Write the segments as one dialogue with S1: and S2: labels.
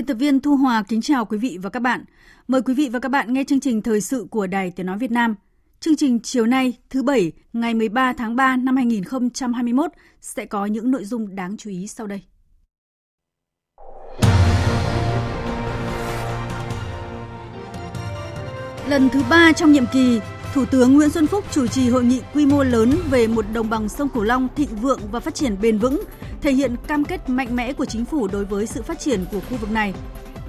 S1: Biên tập viên Thu Hòa kính chào quý vị và các bạn. Mời quý vị và các bạn nghe chương trình thời sự của Đài Tiếng Nói Việt Nam. Chương trình chiều nay, thứ Bảy, ngày 13 tháng 3 năm 2021 sẽ có những nội dung đáng chú ý sau đây. Lần thứ ba trong nhiệm kỳ, Thủ tướng Nguyễn Xuân Phúc chủ trì hội nghị quy mô lớn về một đồng bằng sông Cửu Long thịnh vượng và phát triển bền vững, thể hiện cam kết mạnh mẽ của chính phủ đối với sự phát triển của khu vực này.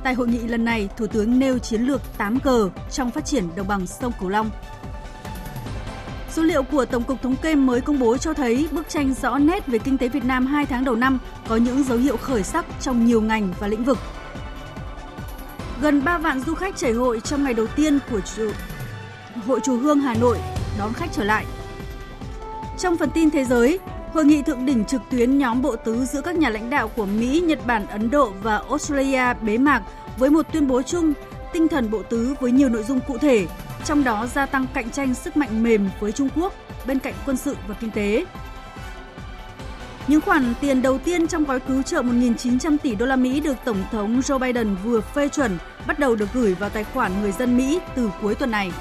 S1: Tại hội nghị lần này, Thủ tướng nêu chiến lược 8G trong phát triển đồng bằng sông Cửu Long. Số liệu của Tổng cục Thống kê mới công bố cho thấy bức tranh rõ nét về kinh tế Việt Nam 2 tháng đầu năm có những dấu hiệu khởi sắc trong nhiều ngành và lĩnh vực. Gần 3 vạn du khách chảy hội trong ngày đầu tiên của Hội Chùa Hương Hà Nội đón khách trở lại. Trong phần tin thế giới, Hội nghị thượng đỉnh trực tuyến nhóm bộ tứ giữa các nhà lãnh đạo của Mỹ, Nhật Bản, Ấn Độ và Australia bế mạc với một tuyên bố chung tinh thần bộ tứ với nhiều nội dung cụ thể, trong đó gia tăng cạnh tranh sức mạnh mềm với Trung Quốc bên cạnh quân sự và kinh tế. Những khoản tiền đầu tiên trong gói cứu trợ 1.900 tỷ đô la Mỹ được Tổng thống Joe Biden vừa phê chuẩn bắt đầu được gửi vào tài khoản người dân Mỹ từ cuối tuần này.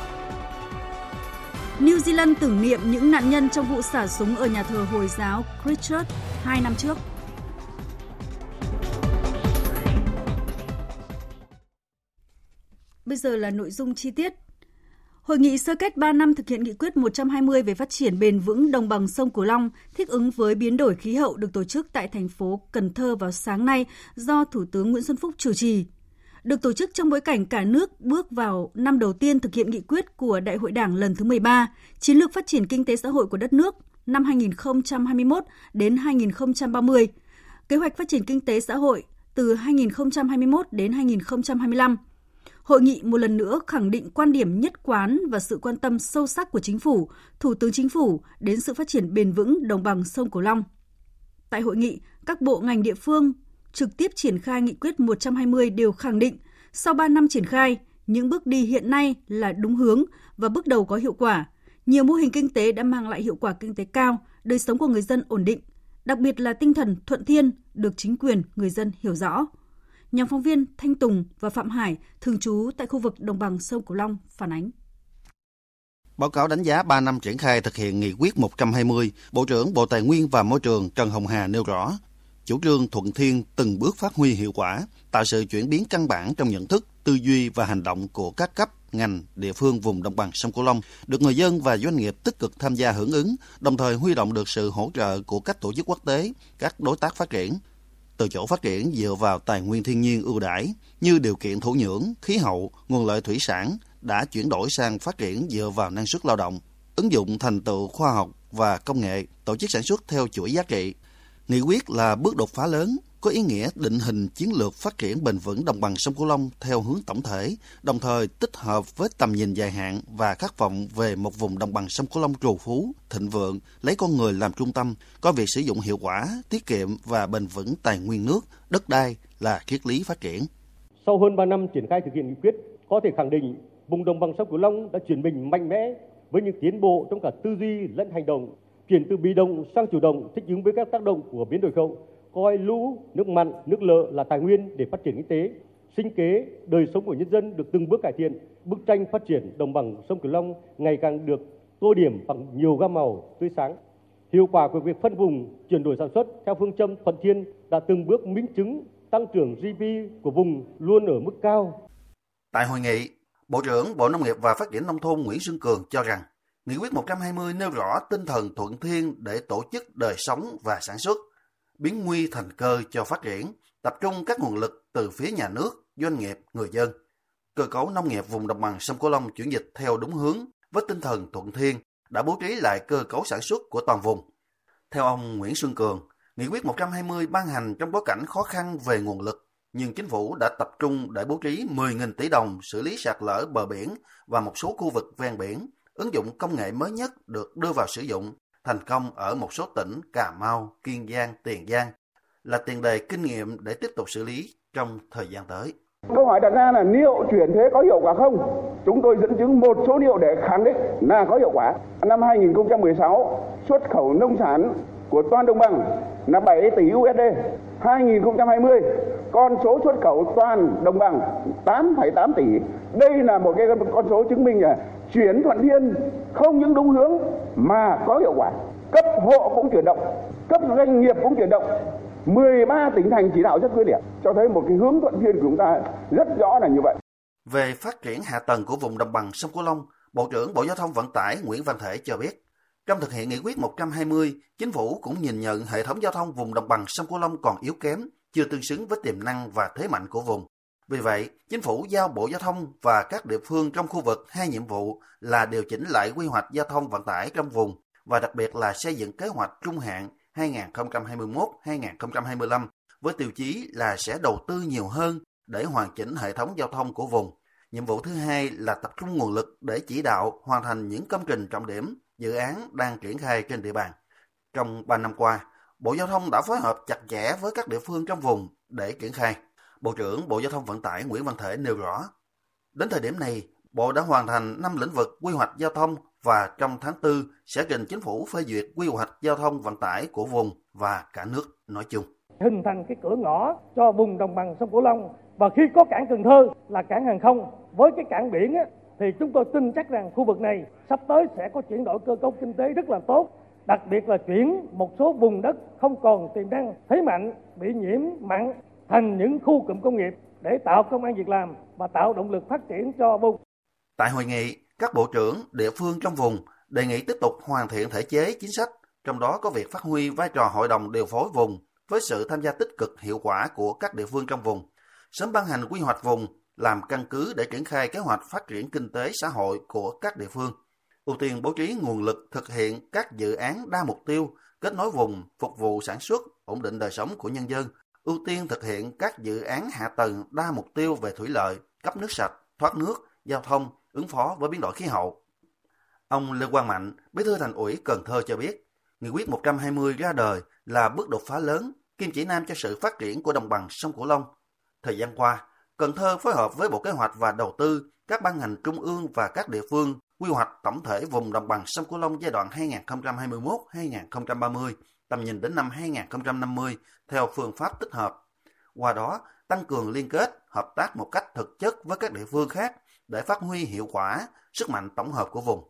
S1: New Zealand tưởng niệm những nạn nhân trong vụ xả súng ở nhà thờ Hồi giáo Christchurch hai năm trước. Bây giờ là nội dung chi tiết. Hội nghị sơ kết 3 năm thực hiện nghị quyết 120 về phát triển bền vững đồng bằng sông Cửu Long, thích ứng với biến đổi khí hậu được tổ chức tại thành phố Cần Thơ vào sáng nay do Thủ tướng Nguyễn Xuân Phúc chủ trì được tổ chức trong bối cảnh cả nước bước vào năm đầu tiên thực hiện nghị quyết của Đại hội Đảng lần thứ 13, chiến lược phát triển kinh tế xã hội của đất nước năm 2021 đến 2030, kế hoạch phát triển kinh tế xã hội từ 2021 đến 2025. Hội nghị một lần nữa khẳng định quan điểm nhất quán và sự quan tâm sâu sắc của chính phủ, Thủ tướng Chính phủ đến sự phát triển bền vững đồng bằng sông Cửu Long. Tại hội nghị, các bộ ngành địa phương trực tiếp triển khai nghị quyết 120 đều khẳng định sau 3 năm triển khai, những bước đi hiện nay là đúng hướng và bước đầu có hiệu quả. Nhiều mô hình kinh tế đã mang lại hiệu quả kinh tế cao, đời sống của người dân ổn định, đặc biệt là tinh thần thuận thiên được chính quyền, người dân hiểu rõ. Nhóm phóng viên Thanh Tùng và Phạm Hải thường trú tại khu vực đồng bằng sông Cửu Long phản ánh.
S2: Báo cáo đánh giá 3 năm triển khai thực hiện nghị quyết 120, Bộ trưởng Bộ Tài nguyên và Môi trường Trần Hồng Hà nêu rõ, chủ trương thuận thiên từng bước phát huy hiệu quả, tạo sự chuyển biến căn bản trong nhận thức, tư duy và hành động của các cấp, ngành, địa phương vùng đồng bằng sông Cửu Long, được người dân và doanh nghiệp tích cực tham gia hưởng ứng, đồng thời huy động được sự hỗ trợ của các tổ chức quốc tế, các đối tác phát triển. Từ chỗ phát triển dựa vào tài nguyên thiên nhiên ưu đãi như điều kiện thổ nhưỡng, khí hậu, nguồn lợi thủy sản đã chuyển đổi sang phát triển dựa vào năng suất lao động, ứng dụng thành tựu khoa học và công nghệ, tổ chức sản xuất theo chuỗi giá trị, Nghị quyết là bước đột phá lớn, có ý nghĩa định hình chiến lược phát triển bền vững đồng bằng sông Cửu Long theo hướng tổng thể, đồng thời tích hợp với tầm nhìn dài hạn và khát vọng về một vùng đồng bằng sông Cửu Long trù phú, thịnh vượng, lấy con người làm trung tâm, có việc sử dụng hiệu quả, tiết kiệm và bền vững tài nguyên nước, đất đai là triết lý phát triển.
S3: Sau hơn 3 năm triển khai thực hiện nghị quyết, có thể khẳng định vùng đồng bằng sông Cửu Long đã chuyển mình mạnh mẽ với những tiến bộ trong cả tư duy lẫn hành động chuyển từ bị động sang chủ động thích ứng với các tác động của biến đổi khí hậu, coi lũ, nước mặn, nước lợ là tài nguyên để phát triển kinh tế, sinh kế, đời sống của nhân dân được từng bước cải thiện, bức tranh phát triển đồng bằng sông Cửu Long ngày càng được tô điểm bằng nhiều gam màu tươi sáng. Hiệu quả của việc phân vùng, chuyển đổi sản xuất theo phương châm thuận thiên đã từng bước minh chứng tăng trưởng GDP của vùng luôn ở mức cao.
S2: Tại hội nghị, Bộ trưởng Bộ Nông nghiệp và Phát triển Nông thôn Nguyễn Xuân Cường cho rằng Nghị quyết 120 nêu rõ tinh thần thuận thiên để tổ chức đời sống và sản xuất. biến nguy thành cơ cho phát triển, tập trung các nguồn lực từ phía nhà nước, doanh nghiệp, người dân. Cơ cấu nông nghiệp vùng đồng bằng sông Cửu Long chuyển dịch theo đúng hướng với tinh thần thuận thiên đã bố trí lại cơ cấu sản xuất của toàn vùng. Theo ông Nguyễn Xuân Cường, Nghị quyết 120 ban hành trong bối cảnh khó khăn về nguồn lực, nhưng chính phủ đã tập trung để bố trí 10.000 tỷ đồng xử lý sạt lở bờ biển và một số khu vực ven biển, ứng dụng công nghệ mới nhất được đưa vào sử dụng thành công ở một số tỉnh Cà Mau, Kiên Giang, Tiền Giang là tiền đề kinh nghiệm để tiếp tục xử lý trong thời gian tới.
S4: Câu hỏi đặt ra là liệu chuyển thuế có hiệu quả không? Chúng tôi dẫn chứng một số liệu để khẳng định là có hiệu quả. Năm 2016, xuất khẩu nông sản của toàn đồng bằng là 7 tỷ USD. 2020, con số xuất khẩu toàn đồng bằng 8,8 tỷ. Đây là một cái con số chứng minh là chuyển thuận thiên không những đúng hướng mà có hiệu quả. Cấp hộ cũng chuyển động, cấp doanh nghiệp cũng chuyển động, 13 tỉnh thành chỉ đạo rất quyết liệt, cho thấy một cái hướng thuận thiên của chúng ta rất rõ là như vậy.
S2: Về phát triển hạ tầng của vùng đồng bằng sông Cửu Long, Bộ trưởng Bộ Giao thông Vận tải Nguyễn Văn Thể cho biết, trong thực hiện nghị quyết 120, chính phủ cũng nhìn nhận hệ thống giao thông vùng đồng bằng sông Cửu Long còn yếu kém, chưa tương xứng với tiềm năng và thế mạnh của vùng. Vì vậy, chính phủ giao Bộ Giao thông và các địa phương trong khu vực hai nhiệm vụ là điều chỉnh lại quy hoạch giao thông vận tải trong vùng và đặc biệt là xây dựng kế hoạch trung hạn 2021-2025 với tiêu chí là sẽ đầu tư nhiều hơn để hoàn chỉnh hệ thống giao thông của vùng. Nhiệm vụ thứ hai là tập trung nguồn lực để chỉ đạo hoàn thành những công trình trọng điểm, dự án đang triển khai trên địa bàn. Trong 3 năm qua, Bộ Giao thông đã phối hợp chặt chẽ với các địa phương trong vùng để triển khai. Bộ trưởng Bộ Giao thông Vận tải Nguyễn Văn Thể nêu rõ, đến thời điểm này, Bộ đã hoàn thành 5 lĩnh vực quy hoạch giao thông và trong tháng 4 sẽ trình chính phủ phê duyệt quy hoạch giao thông vận tải của vùng và cả nước nói chung.
S5: Hình thành cái cửa ngõ cho vùng đồng bằng sông Cửu Long và khi có cảng Cần Thơ là cảng hàng không với cái cảng biển á, thì chúng tôi tin chắc rằng khu vực này sắp tới sẽ có chuyển đổi cơ cấu kinh tế rất là tốt đặc biệt là chuyển một số vùng đất không còn tiềm năng thế mạnh bị nhiễm mặn thành những khu cụm công nghiệp để tạo công an việc làm và tạo động lực phát triển cho vùng.
S2: Tại hội nghị, các bộ trưởng, địa phương trong vùng đề nghị tiếp tục hoàn thiện thể chế chính sách, trong đó có việc phát huy vai trò hội đồng điều phối vùng với sự tham gia tích cực hiệu quả của các địa phương trong vùng, sớm ban hành quy hoạch vùng làm căn cứ để triển khai kế hoạch phát triển kinh tế xã hội của các địa phương, ưu tiên bố trí nguồn lực thực hiện các dự án đa mục tiêu, kết nối vùng, phục vụ sản xuất, ổn định đời sống của nhân dân, ưu tiên thực hiện các dự án hạ tầng đa mục tiêu về thủy lợi, cấp nước sạch, thoát nước, giao thông, ứng phó với biến đổi khí hậu. Ông Lê Quang Mạnh, Bí thư Thành ủy Cần Thơ cho biết, Nghị quyết 120 ra đời là bước đột phá lớn, kim chỉ nam cho sự phát triển của đồng bằng sông Cửu Long. Thời gian qua, Cần Thơ phối hợp với Bộ Kế hoạch và Đầu tư, các ban ngành trung ương và các địa phương quy hoạch tổng thể vùng đồng bằng sông Cửu Long giai đoạn 2021-2030, tầm nhìn đến năm 2050 theo phương pháp tích hợp. Qua đó, tăng cường liên kết, hợp tác một cách thực chất với các địa phương khác để phát huy hiệu quả sức mạnh tổng hợp của vùng.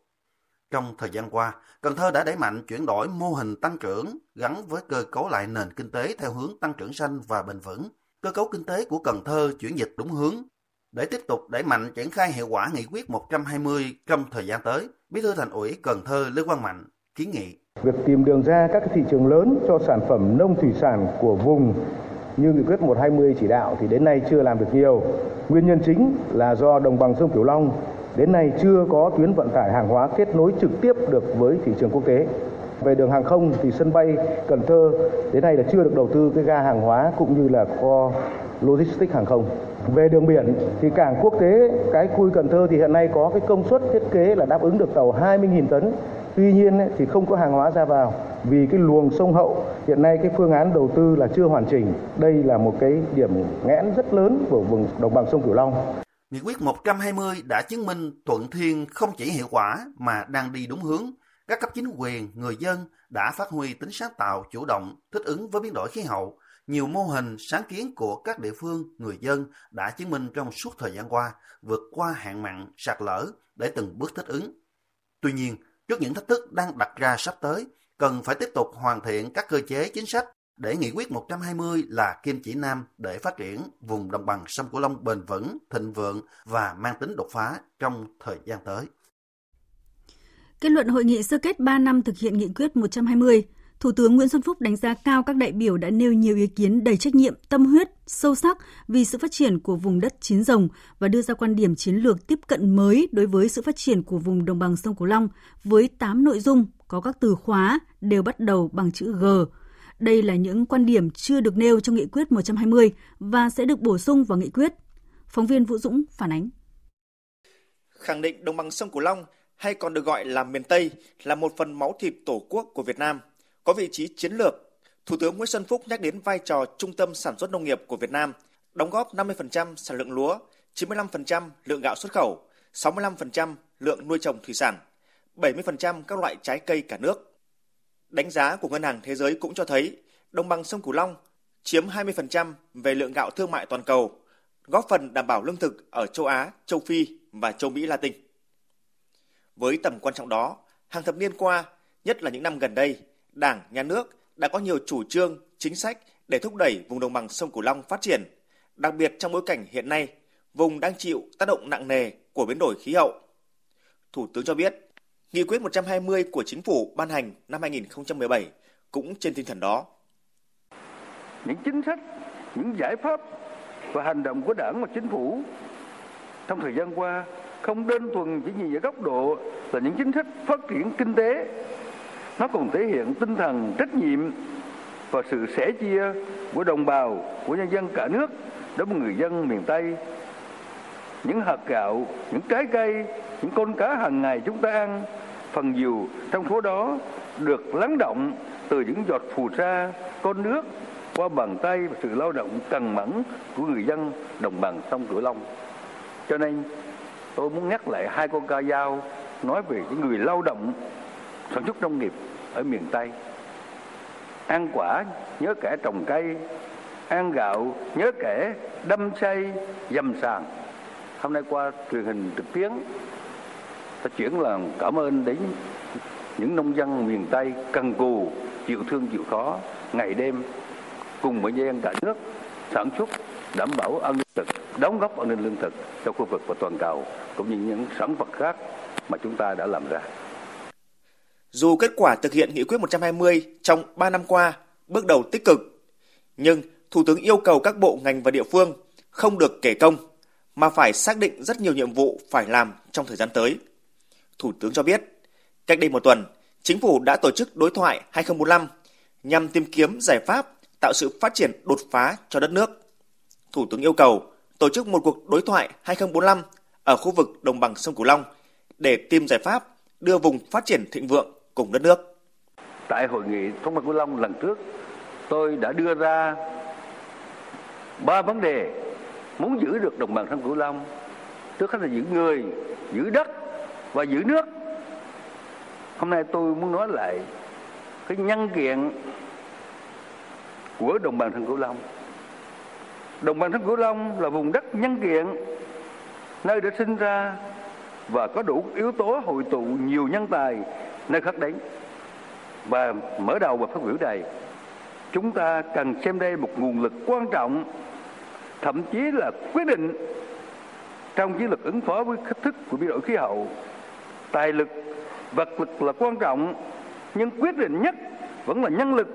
S2: Trong thời gian qua, Cần Thơ đã đẩy mạnh chuyển đổi mô hình tăng trưởng gắn với cơ cấu lại nền kinh tế theo hướng tăng trưởng xanh và bền vững. Cơ cấu kinh tế của Cần Thơ chuyển dịch đúng hướng. Để tiếp tục đẩy mạnh triển khai hiệu quả nghị quyết 120 trong thời gian tới, Bí thư Thành ủy Cần Thơ Lê Quang Mạnh kiến nghị
S4: Việc tìm đường ra các thị trường lớn cho sản phẩm nông thủy sản của vùng như nghị quyết 120 chỉ đạo thì đến nay chưa làm được nhiều. Nguyên nhân chính là do đồng bằng sông Cửu Long đến nay chưa có tuyến vận tải hàng hóa kết nối trực tiếp được với thị trường quốc tế. Về đường hàng không thì sân bay Cần Thơ đến nay là chưa được đầu tư cái ga hàng hóa cũng như là kho logistics hàng không. Về đường biển thì cảng quốc tế, cái cui Cần Thơ thì hiện nay có cái công suất thiết kế là đáp ứng được tàu 20.000 tấn. Tuy nhiên thì không có hàng hóa ra vào vì cái luồng sông Hậu hiện nay cái phương án đầu tư là chưa hoàn chỉnh. Đây là một cái điểm nghẽn rất lớn của vùng đồng bằng sông Cửu Long.
S2: Nghị quyết 120 đã chứng minh Thuận Thiên không chỉ hiệu quả mà đang đi đúng hướng. Các cấp chính quyền, người dân đã phát huy tính sáng tạo, chủ động, thích ứng với biến đổi khí hậu. Nhiều mô hình, sáng kiến của các địa phương, người dân đã chứng minh trong suốt thời gian qua vượt qua hạn mặn, sạt lở để từng bước thích ứng. Tuy nhiên, trước những thách thức đang đặt ra sắp tới, cần phải tiếp tục hoàn thiện các cơ chế chính sách để nghị quyết 120 là kim chỉ nam để phát triển vùng đồng bằng sông Cửu Long bền vững, thịnh vượng và mang tính đột phá trong thời gian tới.
S1: Kết luận hội nghị sơ kết 3 năm thực hiện nghị quyết 120, Thủ tướng Nguyễn Xuân Phúc đánh giá cao các đại biểu đã nêu nhiều ý kiến đầy trách nhiệm, tâm huyết, sâu sắc vì sự phát triển của vùng đất chín rồng và đưa ra quan điểm chiến lược tiếp cận mới đối với sự phát triển của vùng đồng bằng sông Cửu Long với 8 nội dung có các từ khóa đều bắt đầu bằng chữ G. Đây là những quan điểm chưa được nêu trong nghị quyết 120 và sẽ được bổ sung vào nghị quyết. Phóng viên Vũ Dũng phản ánh.
S6: Khẳng định đồng bằng sông Cửu Long hay còn được gọi là miền Tây là một phần máu thịt tổ quốc của Việt Nam – có vị trí chiến lược, Thủ tướng Nguyễn Xuân Phúc nhắc đến vai trò trung tâm sản xuất nông nghiệp của Việt Nam, đóng góp 50% sản lượng lúa, 95% lượng gạo xuất khẩu, 65% lượng nuôi trồng thủy sản, 70% các loại trái cây cả nước. Đánh giá của Ngân hàng Thế giới cũng cho thấy đồng bằng sông Cửu Long chiếm 20% về lượng gạo thương mại toàn cầu, góp phần đảm bảo lương thực ở châu Á, châu Phi và châu Mỹ Latin. Với tầm quan trọng đó, hàng thập niên qua, nhất là những năm gần đây, Đảng, Nhà nước đã có nhiều chủ trương, chính sách để thúc đẩy vùng đồng bằng sông Cửu Long phát triển, đặc biệt trong bối cảnh hiện nay, vùng đang chịu tác động nặng nề của biến đổi khí hậu. Thủ tướng cho biết, Nghị quyết 120 của Chính phủ ban hành năm 2017 cũng trên tinh thần đó.
S7: Những chính sách, những giải pháp và hành động của Đảng và Chính phủ trong thời gian qua không đơn thuần chỉ nhìn ở góc độ là những chính sách phát triển kinh tế nó còn thể hiện tinh thần trách nhiệm và sự sẻ chia của đồng bào, của nhân dân cả nước đối với người dân miền Tây. Những hạt gạo, những trái cây, những con cá hàng ngày chúng ta ăn, phần nhiều trong số đó được lắng động từ những giọt phù sa, con nước qua bàn tay và sự lao động cần mẫn của người dân đồng bằng sông Cửu Long. Cho nên tôi muốn nhắc lại hai con ca dao nói về những người lao động sản xuất nông nghiệp ở miền Tây. Ăn quả nhớ kẻ trồng cây, ăn gạo nhớ kẻ đâm xây dầm sàn. Hôm nay qua truyền hình trực tuyến, ta chuyển là cảm ơn đến những nông dân miền Tây cần cù, chịu thương chịu khó, ngày đêm cùng với nhân dân cả nước sản xuất đảm bảo an ninh thực, đóng góp an ninh lương thực cho khu vực và toàn cầu cũng như những sản vật khác mà chúng ta đã làm ra.
S6: Dù kết quả thực hiện nghị quyết 120 trong 3 năm qua bước đầu tích cực, nhưng Thủ tướng yêu cầu các bộ ngành và địa phương không được kể công mà phải xác định rất nhiều nhiệm vụ phải làm trong thời gian tới. Thủ tướng cho biết, cách đây một tuần, chính phủ đã tổ chức đối thoại 2045 nhằm tìm kiếm giải pháp tạo sự phát triển đột phá cho đất nước. Thủ tướng yêu cầu tổ chức một cuộc đối thoại 2045 ở khu vực đồng bằng sông Cửu Long để tìm giải pháp đưa vùng phát triển thịnh vượng cùng đất nước.
S7: Tại hội nghị thông bằng Cửu Long lần trước, tôi đã đưa ra ba vấn đề muốn giữ được đồng bằng sông Cửu Long. Trước hết là giữ người, giữ đất và giữ nước. Hôm nay tôi muốn nói lại cái nhân kiện của đồng bằng sông Cửu Long. Đồng bằng sông Cửu Long là vùng đất nhân kiện nơi đã sinh ra và có đủ yếu tố hội tụ nhiều nhân tài nơi khác đến. Và mở đầu và phát biểu này chúng ta cần xem đây một nguồn lực quan trọng, thậm chí là quyết định trong chiến lược ứng phó với thách thức của biến đổi khí hậu. Tài lực, vật lực là quan trọng, nhưng quyết định nhất vẫn là nhân lực,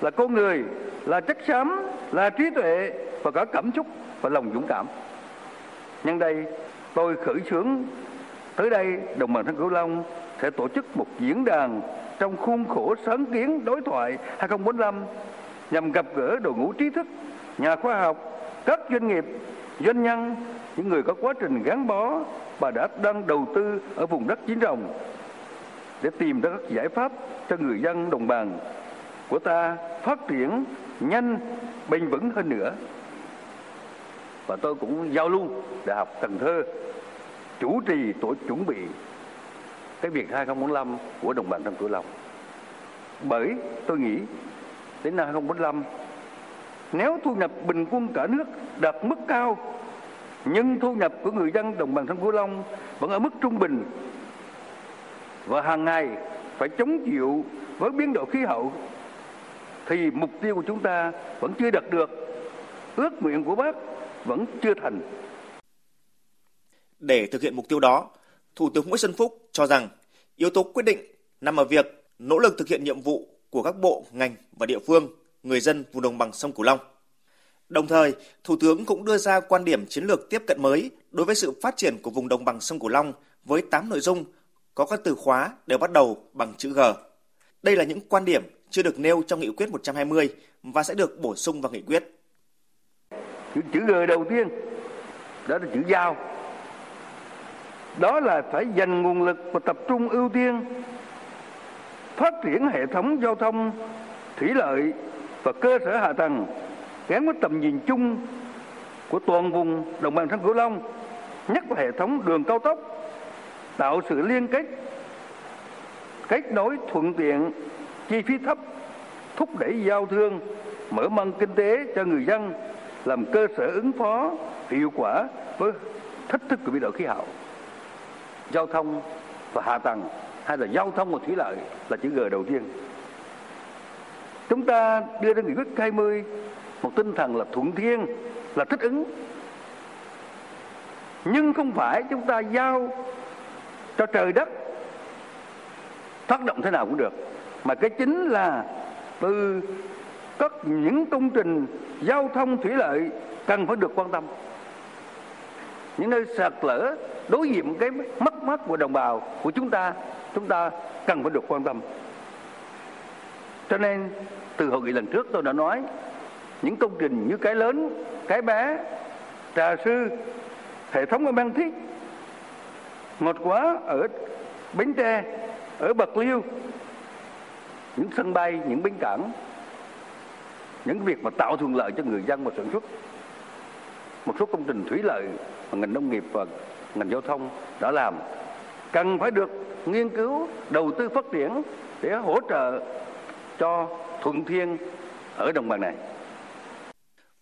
S7: là con người, là chất xám, là trí tuệ và cả cảm xúc và lòng dũng cảm. Nhân đây, tôi khởi xướng tới đây, đồng bằng sông cửu long sẽ tổ chức một diễn đàn trong khuôn khổ sáng kiến đối thoại 2045 nhằm gặp gỡ đội ngũ trí thức, nhà khoa học, các doanh nghiệp, doanh nhân, những người có quá trình gắn bó và đã đang đầu tư ở vùng đất chiến rồng để tìm ra các giải pháp cho người dân đồng bằng của ta phát triển nhanh, bền vững hơn nữa. Và tôi cũng giao lưu Đại học Cần Thơ chủ trì tổ chuẩn bị cái việc 2045 của đồng bằng sông Cửu Long. Bởi tôi nghĩ đến năm 2045 nếu thu nhập bình quân cả nước đạt mức cao, nhưng thu nhập của người dân đồng bằng sông Cửu Long vẫn ở mức trung bình và hàng ngày phải chống chịu với biến đổi khí hậu, thì mục tiêu của chúng ta vẫn chưa đạt được ước nguyện của bác vẫn chưa thành
S6: để thực hiện mục tiêu đó Thủ tướng Nguyễn Xuân Phúc cho rằng yếu tố quyết định nằm ở việc nỗ lực thực hiện nhiệm vụ của các bộ, ngành và địa phương, người dân vùng đồng bằng sông Cửu Long. Đồng thời, Thủ tướng cũng đưa ra quan điểm chiến lược tiếp cận mới đối với sự phát triển của vùng đồng bằng sông Cửu Long với 8 nội dung có các từ khóa đều bắt đầu bằng chữ G. Đây là những quan điểm chưa được nêu trong nghị quyết 120 và sẽ được bổ sung vào nghị quyết.
S7: Chữ, chữ G đầu tiên đó là chữ giao. Đó là phải dành nguồn lực và tập trung ưu tiên phát triển hệ thống giao thông thủy lợi và cơ sở hạ tầng gắn với tầm nhìn chung của toàn vùng đồng bằng sông Cửu Long, nhất là hệ thống đường cao tốc, tạo sự liên kết, kết nối thuận tiện, chi phí thấp, thúc đẩy giao thương, mở mang kinh tế cho người dân, làm cơ sở ứng phó hiệu quả với thách thức của biến đổi khí hậu. Giao thông và hạ tầng hay là giao thông và thủy lợi là chữ G đầu tiên. Chúng ta đưa ra nghị quyết 20 một tinh thần là thuận thiên, là thích ứng. Nhưng không phải chúng ta giao cho trời đất tác động thế nào cũng được. Mà cái chính là từ các những công trình giao thông thủy lợi cần phải được quan tâm. Những nơi sạt lở đối diện cái mất mát của đồng bào của chúng ta, chúng ta cần phải được quan tâm. Cho nên từ hội nghị lần trước tôi đã nói những công trình như cái lớn, cái bé, trà sư, hệ thống ở Mang Thiết, ngọt quá ở Bến Tre, ở Bạc Liêu, những sân bay, những bến cảng, những việc mà tạo thuận lợi cho người dân và sản xuất. Một số công trình thủy lợi mà ngành nông nghiệp và ngành giao thông đã làm cần phải được nghiên cứu, đầu tư phát triển để hỗ trợ cho thuận thiên ở đồng bằng này.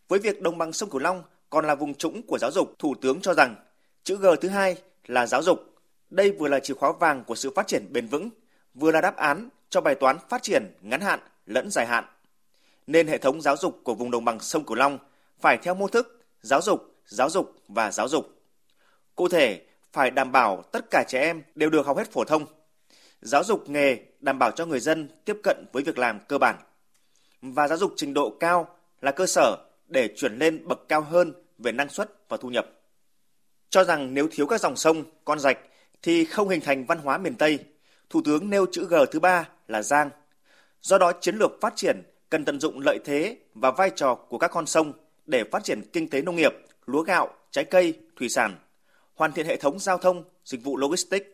S6: Với việc đồng bằng sông Cửu Long còn là vùng trũng của giáo dục, Thủ tướng cho rằng chữ G thứ hai là giáo dục. Đây vừa là chìa khóa vàng của sự phát triển bền vững, vừa là đáp án cho bài toán phát triển ngắn hạn lẫn dài hạn. Nên hệ thống giáo dục của vùng đồng bằng sông Cửu Long phải theo mô thức giáo dục, giáo dục và giáo dục. Cụ thể, phải đảm bảo tất cả trẻ em đều được học hết phổ thông. Giáo dục nghề đảm bảo cho người dân tiếp cận với việc làm cơ bản. Và giáo dục trình độ cao là cơ sở để chuyển lên bậc cao hơn về năng suất và thu nhập. Cho rằng nếu thiếu các dòng sông, con rạch thì không hình thành văn hóa miền Tây, Thủ tướng nêu chữ G thứ ba là Giang. Do đó chiến lược phát triển cần tận dụng lợi thế và vai trò của các con sông để phát triển kinh tế nông nghiệp, lúa gạo, trái cây, thủy sản, hoàn thiện hệ thống giao thông, dịch vụ logistics.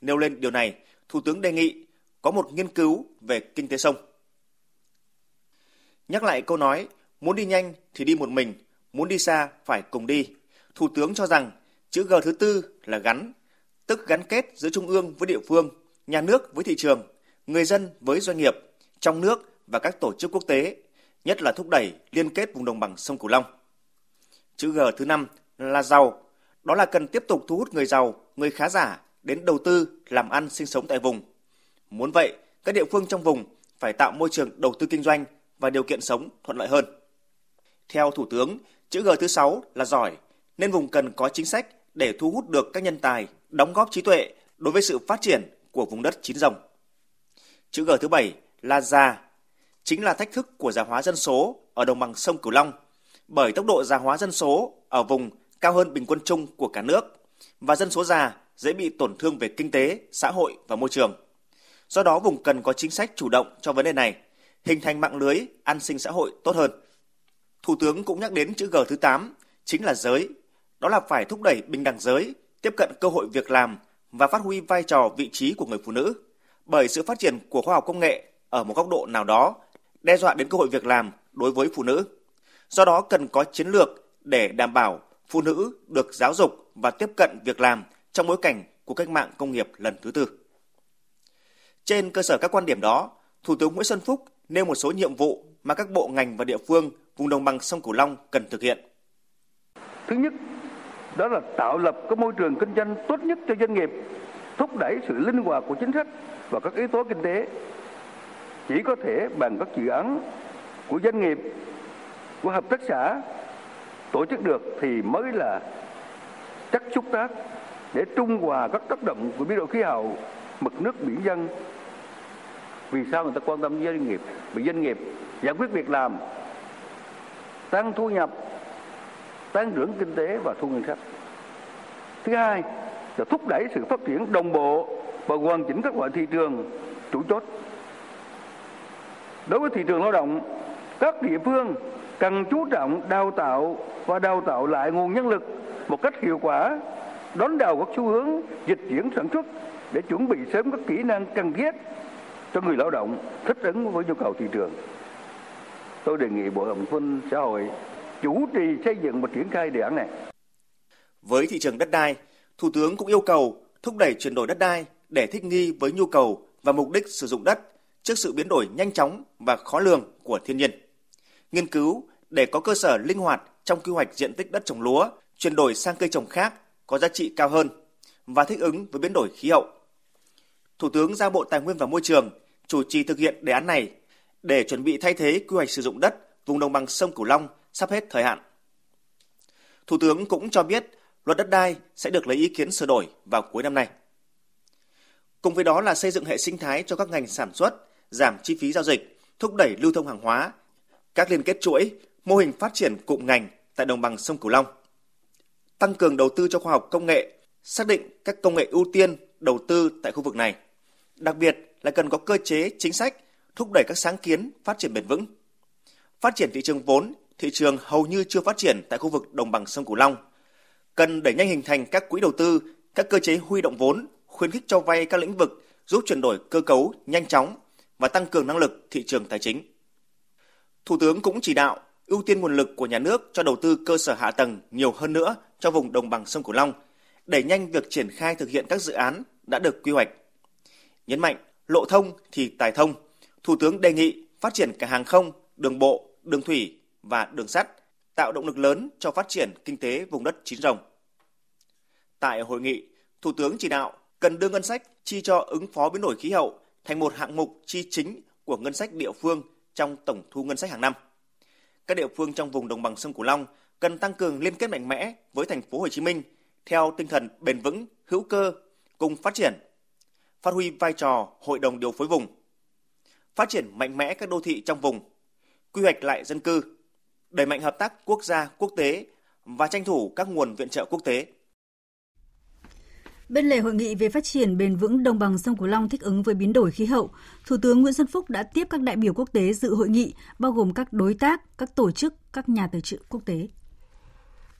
S6: Nêu lên điều này, Thủ tướng đề nghị có một nghiên cứu về kinh tế sông. Nhắc lại câu nói Muốn đi nhanh thì đi một mình, muốn đi xa phải cùng đi. Thủ tướng cho rằng chữ G thứ tư là gắn, tức gắn kết giữa trung ương với địa phương, nhà nước với thị trường, người dân với doanh nghiệp, trong nước và các tổ chức quốc tế, nhất là thúc đẩy liên kết vùng đồng bằng sông Cửu Long. Chữ G thứ năm là giàu, đó là cần tiếp tục thu hút người giàu, người khá giả đến đầu tư, làm ăn sinh sống tại vùng. Muốn vậy, các địa phương trong vùng phải tạo môi trường đầu tư kinh doanh và điều kiện sống thuận lợi hơn. Theo Thủ tướng, chữ G thứ sáu là giỏi, nên vùng cần có chính sách để thu hút được các nhân tài, đóng góp trí tuệ đối với sự phát triển của vùng đất chín rồng. Chữ G thứ bảy là già, chính là thách thức của già hóa dân số ở đồng bằng sông Cửu Long, bởi tốc độ già hóa dân số ở vùng cao hơn bình quân chung của cả nước và dân số già dễ bị tổn thương về kinh tế, xã hội và môi trường. Do đó vùng cần có chính sách chủ động cho vấn đề này, hình thành mạng lưới an sinh xã hội tốt hơn. Thủ tướng cũng nhắc đến chữ G thứ 8, chính là giới. Đó là phải thúc đẩy bình đẳng giới, tiếp cận cơ hội việc làm và phát huy vai trò vị trí của người phụ nữ. Bởi sự phát triển của khoa học công nghệ ở một góc độ nào đó đe dọa đến cơ hội việc làm đối với phụ nữ. Do đó cần có chiến lược để đảm bảo phụ nữ được giáo dục và tiếp cận việc làm trong bối cảnh của cách mạng công nghiệp lần thứ tư. Trên cơ sở các quan điểm đó, Thủ tướng Nguyễn Xuân Phúc nêu một số nhiệm vụ mà các bộ ngành và địa phương vùng đồng bằng sông Cửu Long cần thực hiện.
S7: Thứ nhất, đó là tạo lập cái môi trường kinh doanh tốt nhất cho doanh nghiệp, thúc đẩy sự linh hoạt của chính sách và các yếu tố kinh tế. Chỉ có thể bằng các dự án của doanh nghiệp, của hợp tác xã tổ chức được thì mới là chắc xúc tác để trung hòa các tác động của biến đổi khí hậu, mực nước biển dân Vì sao người ta quan tâm doanh nghiệp? Vì doanh nghiệp giải quyết việc làm, tăng thu nhập, tăng trưởng kinh tế và thu ngân sách. Thứ hai là thúc đẩy sự phát triển đồng bộ và hoàn chỉnh các loại thị trường chủ chốt. Đối với thị trường lao động, các địa phương cần chú trọng đào tạo và đào tạo lại nguồn nhân lực một cách hiệu quả, đón đầu các xu hướng dịch chuyển sản xuất để chuẩn bị sớm các kỹ năng cần thiết cho người lao động thích ứng với nhu cầu thị trường. Tôi đề nghị Bộ Lao động Thương Xã hội chủ trì xây dựng và triển khai đề án này.
S6: Với thị trường đất đai, Thủ tướng cũng yêu cầu thúc đẩy chuyển đổi đất đai để thích nghi với nhu cầu và mục đích sử dụng đất trước sự biến đổi nhanh chóng và khó lường của thiên nhiên. Nghiên cứu để có cơ sở linh hoạt trong quy hoạch diện tích đất trồng lúa, chuyển đổi sang cây trồng khác có giá trị cao hơn và thích ứng với biến đổi khí hậu. Thủ tướng giao Bộ Tài nguyên và Môi trường chủ trì thực hiện đề án này để chuẩn bị thay thế quy hoạch sử dụng đất vùng đồng bằng sông Cửu Long sắp hết thời hạn. Thủ tướng cũng cho biết luật đất đai sẽ được lấy ý kiến sửa đổi vào cuối năm nay. Cùng với đó là xây dựng hệ sinh thái cho các ngành sản xuất, giảm chi phí giao dịch, thúc đẩy lưu thông hàng hóa, các liên kết chuỗi, mô hình phát triển cụm ngành tại đồng bằng sông Cửu Long. Tăng cường đầu tư cho khoa học công nghệ, xác định các công nghệ ưu tiên đầu tư tại khu vực này. Đặc biệt là cần có cơ chế, chính sách thúc đẩy các sáng kiến phát triển bền vững. Phát triển thị trường vốn, thị trường hầu như chưa phát triển tại khu vực đồng bằng sông Cửu Long. Cần đẩy nhanh hình thành các quỹ đầu tư, các cơ chế huy động vốn, khuyến khích cho vay các lĩnh vực giúp chuyển đổi cơ cấu nhanh chóng và tăng cường năng lực thị trường tài chính. Thủ tướng cũng chỉ đạo ưu tiên nguồn lực của nhà nước cho đầu tư cơ sở hạ tầng nhiều hơn nữa cho vùng đồng bằng sông Cửu Long, đẩy nhanh việc triển khai thực hiện các dự án đã được quy hoạch. Nhấn mạnh lộ thông thì tài thông, Thủ tướng đề nghị phát triển cả hàng không, đường bộ, đường thủy và đường sắt, tạo động lực lớn cho phát triển kinh tế vùng đất chín rồng. Tại hội nghị, Thủ tướng chỉ đạo cần đưa ngân sách chi cho ứng phó biến đổi khí hậu thành một hạng mục chi chính của ngân sách địa phương trong tổng thu ngân sách hàng năm. Các địa phương trong vùng đồng bằng sông Cửu Long cần tăng cường liên kết mạnh mẽ với thành phố Hồ Chí Minh theo tinh thần bền vững, hữu cơ, cùng phát triển. Phát huy vai trò hội đồng điều phối vùng. Phát triển mạnh mẽ các đô thị trong vùng. Quy hoạch lại dân cư. Đẩy mạnh hợp tác quốc gia, quốc tế và tranh thủ các nguồn viện trợ quốc tế.
S1: Bên lề hội nghị về phát triển bền vững đồng bằng sông Cửu Long thích ứng với biến đổi khí hậu, Thủ tướng Nguyễn Xuân Phúc đã tiếp các đại biểu quốc tế dự hội nghị, bao gồm các đối tác, các tổ chức, các nhà tài trợ quốc tế.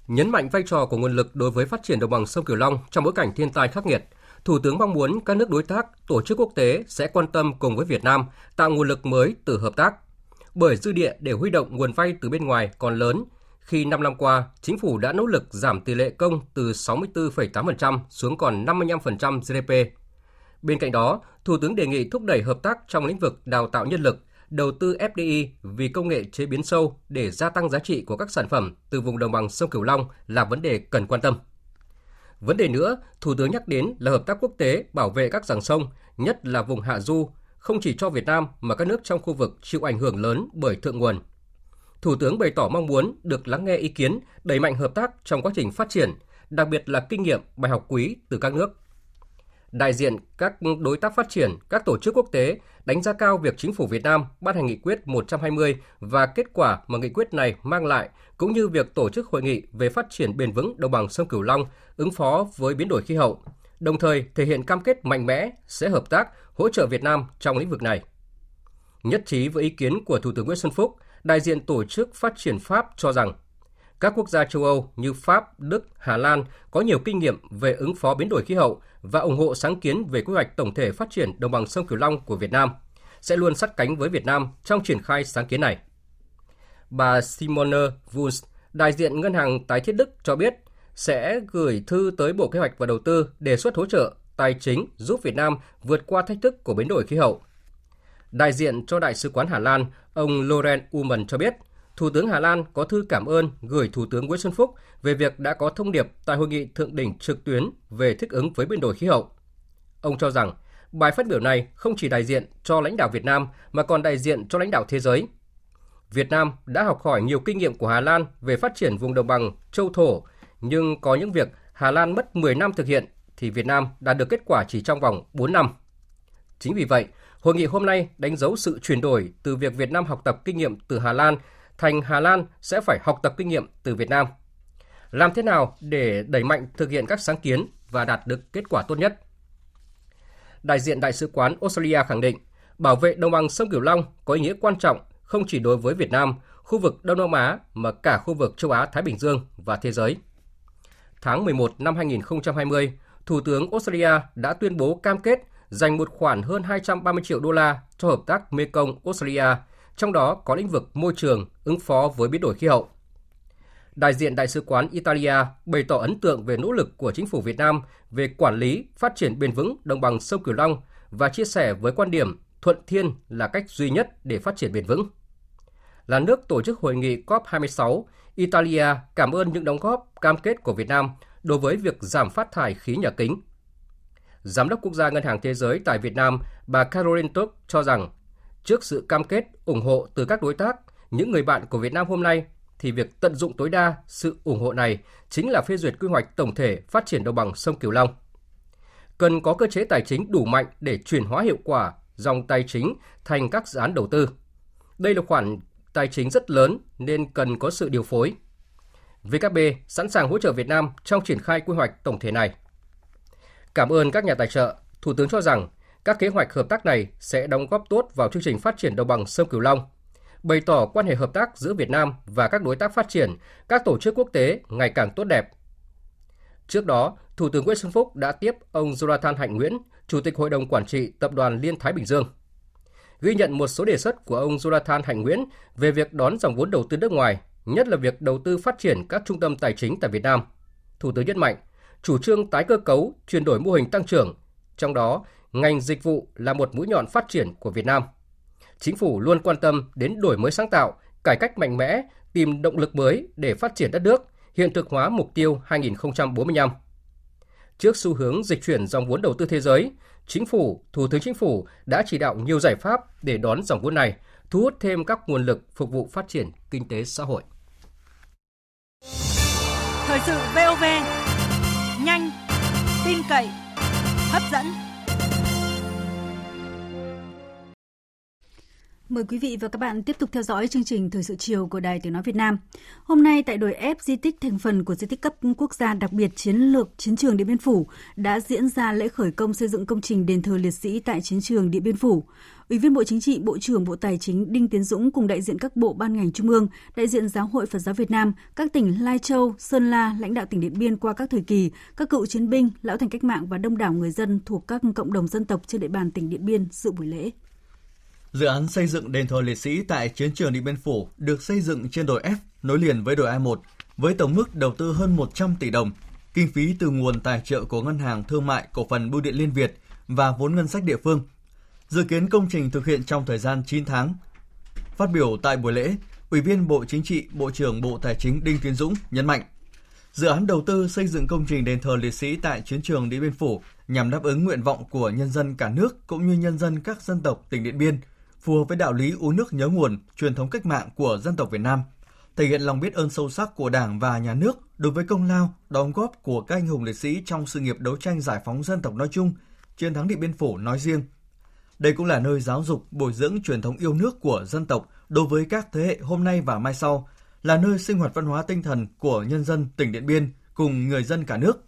S8: Nhấn mạnh vai trò của nguồn lực đối với phát triển đồng bằng sông Cửu Long trong bối cảnh thiên tai khắc nghiệt, Thủ tướng mong muốn các nước đối tác, tổ chức quốc tế sẽ quan tâm cùng với Việt Nam tạo nguồn lực mới từ hợp tác. Bởi dư địa để huy động nguồn vay từ bên ngoài còn lớn, khi 5 năm qua, chính phủ đã nỗ lực giảm tỷ lệ công từ 64,8% xuống còn 55% GDP. Bên cạnh đó, Thủ tướng đề nghị thúc đẩy hợp tác trong lĩnh vực đào tạo nhân lực, đầu tư FDI vì công nghệ chế biến sâu để gia tăng giá trị của các sản phẩm từ vùng đồng bằng sông Cửu Long là vấn đề cần quan tâm. Vấn đề nữa, Thủ tướng nhắc đến là hợp tác quốc tế bảo vệ các dòng sông, nhất là vùng hạ du, không chỉ cho Việt Nam mà các nước trong khu vực chịu ảnh hưởng lớn bởi thượng nguồn. Thủ tướng bày tỏ mong muốn được lắng nghe ý kiến, đẩy mạnh hợp tác trong quá trình phát triển, đặc biệt là kinh nghiệm, bài học quý từ các nước. Đại diện các đối tác phát triển, các tổ chức quốc tế đánh giá cao việc chính phủ Việt Nam ban hành nghị quyết 120 và kết quả mà nghị quyết này mang lại, cũng như việc tổ chức hội nghị về phát triển bền vững đồng bằng sông Cửu Long ứng phó với biến đổi khí hậu, đồng thời thể hiện cam kết mạnh mẽ sẽ hợp tác hỗ trợ Việt Nam trong lĩnh vực này. Nhất trí với ý kiến của Thủ tướng Nguyễn Xuân Phúc, đại diện Tổ chức Phát triển Pháp cho rằng các quốc gia châu Âu như Pháp, Đức, Hà Lan có nhiều kinh nghiệm về ứng phó biến đổi khí hậu và ủng hộ sáng kiến về quy hoạch tổng thể phát triển đồng bằng sông Cửu Long của Việt Nam, sẽ luôn sát cánh với Việt Nam trong triển khai sáng kiến này. Bà Simone Wunsch, đại diện Ngân hàng Tái thiết Đức cho biết sẽ gửi thư tới Bộ Kế hoạch và Đầu tư đề xuất hỗ trợ tài chính giúp Việt Nam vượt qua thách thức của biến đổi khí hậu. Đại diện cho Đại sứ quán Hà Lan, ông Loren Uman cho biết, Thủ tướng Hà Lan có thư cảm ơn gửi Thủ tướng Nguyễn Xuân Phúc về việc đã có thông điệp tại hội nghị thượng đỉnh trực tuyến về thích ứng với biến đổi khí hậu. Ông cho rằng, bài phát biểu này không chỉ đại diện cho lãnh đạo Việt Nam mà còn đại diện cho lãnh đạo thế giới. Việt Nam đã học hỏi nhiều kinh nghiệm của Hà Lan về phát triển vùng đồng bằng châu thổ, nhưng có những việc Hà Lan mất 10 năm thực hiện thì Việt Nam đạt được kết quả chỉ trong vòng 4 năm. Chính vì vậy, Hội nghị hôm nay đánh dấu sự chuyển đổi từ việc Việt Nam học tập kinh nghiệm từ Hà Lan thành Hà Lan sẽ phải học tập kinh nghiệm từ Việt Nam. Làm thế nào để đẩy mạnh thực hiện các sáng kiến và đạt được kết quả tốt nhất? Đại diện Đại sứ quán Australia khẳng định, bảo vệ đồng bằng sông Cửu Long có ý nghĩa quan trọng không chỉ đối với Việt Nam, khu vực Đông Nam Á mà cả khu vực châu Á Thái Bình Dương và thế giới. Tháng 11 năm 2020, Thủ tướng Australia đã tuyên bố cam kết dành một khoản hơn 230 triệu đô la cho hợp tác Mekong Australia, trong đó có lĩnh vực môi trường, ứng phó với biến đổi khí hậu. Đại diện Đại sứ quán Italia bày tỏ ấn tượng về nỗ lực của chính phủ Việt Nam về quản lý, phát triển bền vững đồng bằng sông Cửu Long và chia sẻ với quan điểm thuận thiên là cách duy nhất để phát triển bền vững. Là nước tổ chức hội nghị COP26, Italia cảm ơn những đóng góp cam kết của Việt Nam đối với việc giảm phát thải khí nhà kính. Giám đốc Quốc gia Ngân hàng Thế giới tại Việt Nam, bà Caroline Tuck cho rằng, trước sự cam kết ủng hộ từ các đối tác, những người bạn của Việt Nam hôm nay thì việc tận dụng tối đa sự ủng hộ này chính là phê duyệt quy hoạch tổng thể phát triển đồng bằng sông Cửu Long. Cần có cơ chế tài chính đủ mạnh để chuyển hóa hiệu quả dòng tài chính thành các dự án đầu tư. Đây là khoản tài chính rất lớn nên cần có sự điều phối. VKB sẵn sàng hỗ trợ Việt Nam trong triển khai quy hoạch tổng thể này. Cảm ơn các nhà tài trợ, Thủ tướng cho rằng các kế hoạch hợp tác này sẽ đóng góp tốt vào chương trình phát triển đồng bằng sông Cửu Long, bày tỏ quan hệ hợp tác giữa Việt Nam và các đối tác phát triển, các tổ chức quốc tế ngày càng tốt đẹp. Trước đó, Thủ tướng Nguyễn Xuân Phúc đã tiếp ông Jonathan Hạnh Nguyễn, Chủ tịch Hội đồng Quản trị Tập đoàn Liên Thái Bình Dương. Ghi nhận một số đề xuất của ông Jonathan Hạnh Nguyễn về việc đón dòng vốn đầu tư nước ngoài, nhất là việc đầu tư phát triển các trung tâm tài chính tại Việt Nam. Thủ tướng nhấn mạnh, chủ trương tái cơ cấu, chuyển đổi mô hình tăng trưởng, trong đó ngành dịch vụ là một mũi nhọn phát triển của Việt Nam. Chính phủ luôn quan tâm đến đổi mới sáng tạo, cải cách mạnh mẽ, tìm động lực mới để phát triển đất nước, hiện thực hóa mục tiêu 2045. Trước xu hướng dịch chuyển dòng vốn đầu tư thế giới, Chính phủ, Thủ tướng Chính phủ đã chỉ đạo nhiều giải pháp để đón dòng vốn này, thu hút thêm các nguồn lực phục vụ phát triển kinh tế xã hội.
S9: Thời sự VOV, nhanh, tin cậy, hấp dẫn.
S1: Mời quý vị và các bạn tiếp tục theo dõi chương trình Thời sự chiều của Đài Tiếng Nói Việt Nam. Hôm nay tại đồi ép di tích thành phần của di tích cấp quốc gia đặc biệt chiến lược Chiến trường Điện Biên Phủ đã diễn ra lễ khởi công xây dựng công trình đền thờ liệt sĩ tại Chiến trường Điện Biên Phủ. Ủy viên Bộ Chính trị, Bộ trưởng Bộ Tài chính Đinh Tiến Dũng cùng đại diện các bộ ban ngành trung ương, đại diện Giáo hội Phật giáo Việt Nam, các tỉnh Lai Châu, Sơn La, lãnh đạo tỉnh Điện Biên qua các thời kỳ, các cựu chiến binh, lão thành cách mạng và đông đảo người dân thuộc các cộng đồng dân tộc trên địa bàn tỉnh Điện Biên dự buổi lễ.
S10: Dự án xây dựng đền thờ liệt sĩ tại chiến trường Điện Biên Phủ được xây dựng trên đồi F nối liền với đồi A1 với tổng mức đầu tư hơn 100 tỷ đồng, kinh phí từ nguồn tài trợ của Ngân hàng Thương mại Cổ phần Bưu điện Liên Việt và vốn ngân sách địa phương. Dự kiến công trình thực hiện trong thời gian 9 tháng. Phát biểu tại buổi lễ, Ủy viên Bộ Chính trị, Bộ trưởng Bộ Tài chính Đinh Tiến Dũng nhấn mạnh, dự án đầu tư xây dựng công trình đền thờ liệt sĩ tại chiến trường Điện Biên Phủ nhằm đáp ứng nguyện vọng của nhân dân cả nước cũng như nhân dân các dân tộc tỉnh Điện Biên – phù hợp với đạo lý uống nước nhớ nguồn, truyền thống cách mạng của dân tộc Việt Nam, thể hiện lòng biết ơn sâu sắc của Đảng và Nhà nước đối với công lao, đóng góp của các anh hùng liệt sĩ trong sự nghiệp đấu tranh giải phóng dân tộc nói chung, chiến thắng Điện Biên Phủ nói riêng. Đây cũng là nơi giáo dục, bồi dưỡng truyền thống yêu nước của dân tộc đối với các thế hệ hôm nay và mai sau, là nơi sinh hoạt văn hóa tinh thần của nhân dân tỉnh Điện Biên cùng người dân cả nước.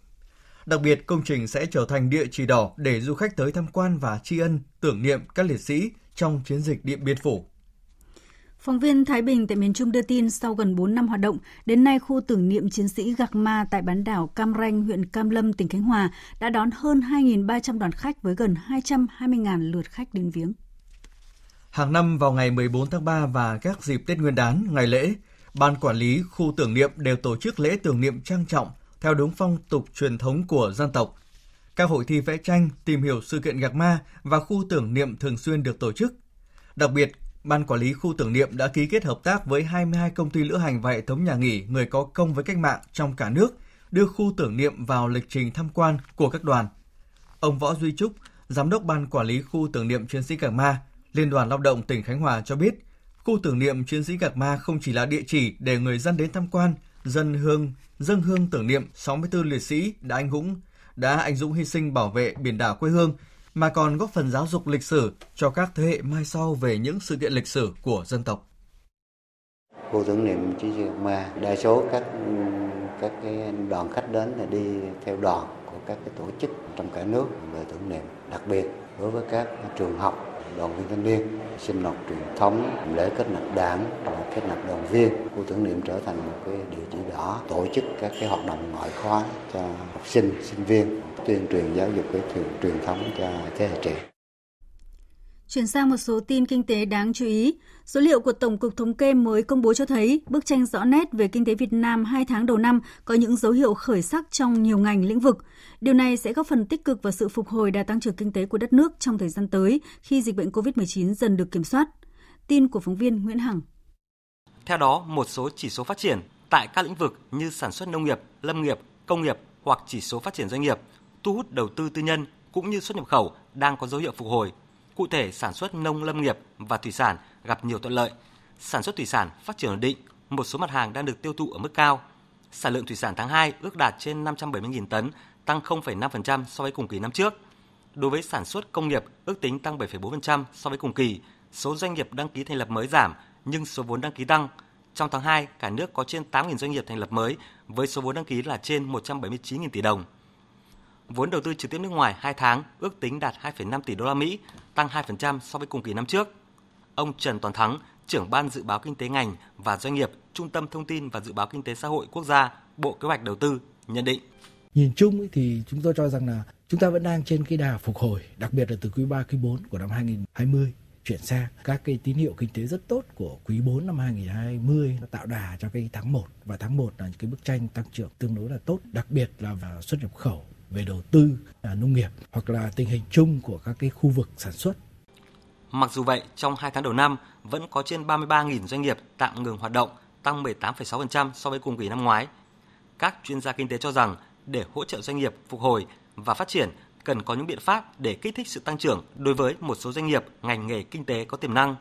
S10: Đặc biệt, công trình sẽ trở thành địa chỉ đỏ để du khách tới tham quan và tri ân, tưởng niệm các liệt sĩ, trong chiến dịch Điện Biên Phủ.
S1: Phóng viên Thái Bình tại miền Trung đưa tin sau gần 4 năm hoạt động, đến nay khu tưởng niệm chiến sĩ Gạc Ma tại bán đảo Cam Ranh, huyện Cam Lâm, tỉnh Khánh Hòa đã đón hơn 2.300 đoàn khách với gần 220.000 lượt khách đến viếng.
S10: Hàng năm vào ngày 14 tháng 3 và các dịp Tết Nguyên đán, ngày lễ, Ban Quản lý khu tưởng niệm đều tổ chức lễ tưởng niệm trang trọng theo đúng phong tục truyền thống của dân tộc các hội thi vẽ tranh, tìm hiểu sự kiện Gạc Ma và khu tưởng niệm thường xuyên được tổ chức. Đặc biệt, Ban quản lý khu tưởng niệm đã ký kết hợp tác với 22 công ty lữ hành và hệ thống nhà nghỉ người có công với cách mạng trong cả nước, đưa khu tưởng niệm vào lịch trình tham quan của các đoàn. Ông Võ Duy Trúc, Giám đốc Ban quản lý khu tưởng niệm chiến sĩ cảng Ma, Liên đoàn Lao động tỉnh Khánh Hòa cho biết, khu tưởng niệm chiến sĩ Gạc Ma không chỉ là địa chỉ để người dân đến tham quan, dân hương, dân hương tưởng niệm 64 liệt sĩ đã anh hùng đã anh dũng hy sinh bảo vệ biển đảo quê hương, mà còn góp phần giáo dục lịch sử cho các thế hệ mai sau về những sự kiện lịch sử của dân tộc.
S11: Khu tưởng niệm Chí tịch Ma, đa số các các cái đoàn khách đến là đi theo đoàn của các cái tổ chức trong cả nước về tưởng niệm, đặc biệt đối với các trường học đoàn viên thanh niên sinh hoạt truyền thống lễ kết nạp đảng và kết nạp đoàn viên. Khu tưởng niệm trở thành một cái địa chỉ đỏ, tổ chức các cái hoạt động ngoại khóa cho học sinh sinh viên, tuyên truyền giáo dục cái truyền thống cho thế hệ trẻ.
S1: Chuyển sang một số tin kinh tế đáng chú ý. Số liệu của Tổng cục Thống kê mới công bố cho thấy bức tranh rõ nét về kinh tế Việt Nam 2 tháng đầu năm có những dấu hiệu khởi sắc trong nhiều ngành lĩnh vực. Điều này sẽ góp phần tích cực vào sự phục hồi đà tăng trưởng kinh tế của đất nước trong thời gian tới khi dịch bệnh COVID-19 dần được kiểm soát. Tin của phóng viên Nguyễn Hằng.
S12: Theo đó, một số chỉ số phát triển tại các lĩnh vực như sản xuất nông nghiệp, lâm nghiệp, công nghiệp hoặc chỉ số phát triển doanh nghiệp, thu hút đầu tư tư nhân cũng như xuất nhập khẩu đang có dấu hiệu phục hồi Cụ thể, sản xuất nông lâm nghiệp và thủy sản gặp nhiều thuận lợi. Sản xuất thủy sản phát triển ổn định, một số mặt hàng đang được tiêu thụ ở mức cao. Sản lượng thủy sản tháng 2 ước đạt trên 570.000 tấn, tăng 0,5% so với cùng kỳ năm trước. Đối với sản xuất công nghiệp, ước tính tăng 7,4% so với cùng kỳ. Số doanh nghiệp đăng ký thành lập mới giảm, nhưng số vốn đăng ký tăng. Trong tháng 2, cả nước có trên 8.000 doanh nghiệp thành lập mới, với số vốn đăng ký là trên 179.000 tỷ đồng. Vốn đầu tư trực tiếp nước ngoài 2 tháng ước tính đạt 2,5 tỷ đô la Mỹ, tăng 2% so với cùng kỳ năm trước. Ông Trần Toàn Thắng, trưởng ban dự báo kinh tế ngành và doanh nghiệp, Trung tâm Thông tin và Dự báo Kinh tế Xã hội Quốc gia, Bộ Kế hoạch Đầu tư nhận định.
S13: Nhìn chung thì chúng tôi cho rằng là chúng ta vẫn đang trên cái đà phục hồi, đặc biệt là từ quý 3, quý 4 của năm 2020 chuyển sang các cái tín hiệu kinh tế rất tốt của quý 4 năm 2020 nó tạo đà cho cái tháng 1 và tháng 1 là cái bức tranh tăng trưởng tương đối là tốt, đặc biệt là vào xuất nhập khẩu về đầu tư à, nông nghiệp hoặc là tình hình chung của các cái khu vực sản xuất.
S12: Mặc dù vậy, trong 2 tháng đầu năm vẫn có trên 33.000 doanh nghiệp tạm ngừng hoạt động, tăng 18,6% so với cùng kỳ năm ngoái. Các chuyên gia kinh tế cho rằng để hỗ trợ doanh nghiệp phục hồi và phát triển cần có những biện pháp để kích thích sự tăng trưởng đối với một số doanh nghiệp ngành nghề kinh tế có tiềm năng.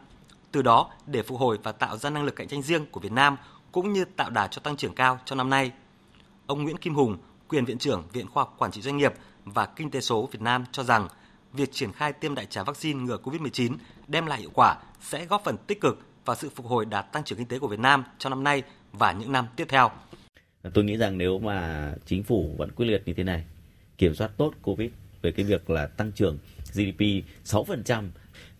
S12: Từ đó để phục hồi và tạo ra năng lực cạnh tranh riêng của Việt Nam cũng như tạo đà cho tăng trưởng cao trong năm nay. Ông Nguyễn Kim Hùng, quyền viện trưởng Viện Khoa học Quản trị Doanh nghiệp và Kinh tế số Việt Nam cho rằng việc triển khai tiêm đại trà vaccine ngừa COVID-19 đem lại hiệu quả sẽ góp phần tích cực vào sự phục hồi đạt tăng trưởng kinh tế của Việt Nam trong năm nay và những năm tiếp theo.
S14: Tôi nghĩ rằng nếu mà chính phủ vẫn quyết liệt như thế này, kiểm soát tốt COVID về cái việc là tăng trưởng GDP 6%,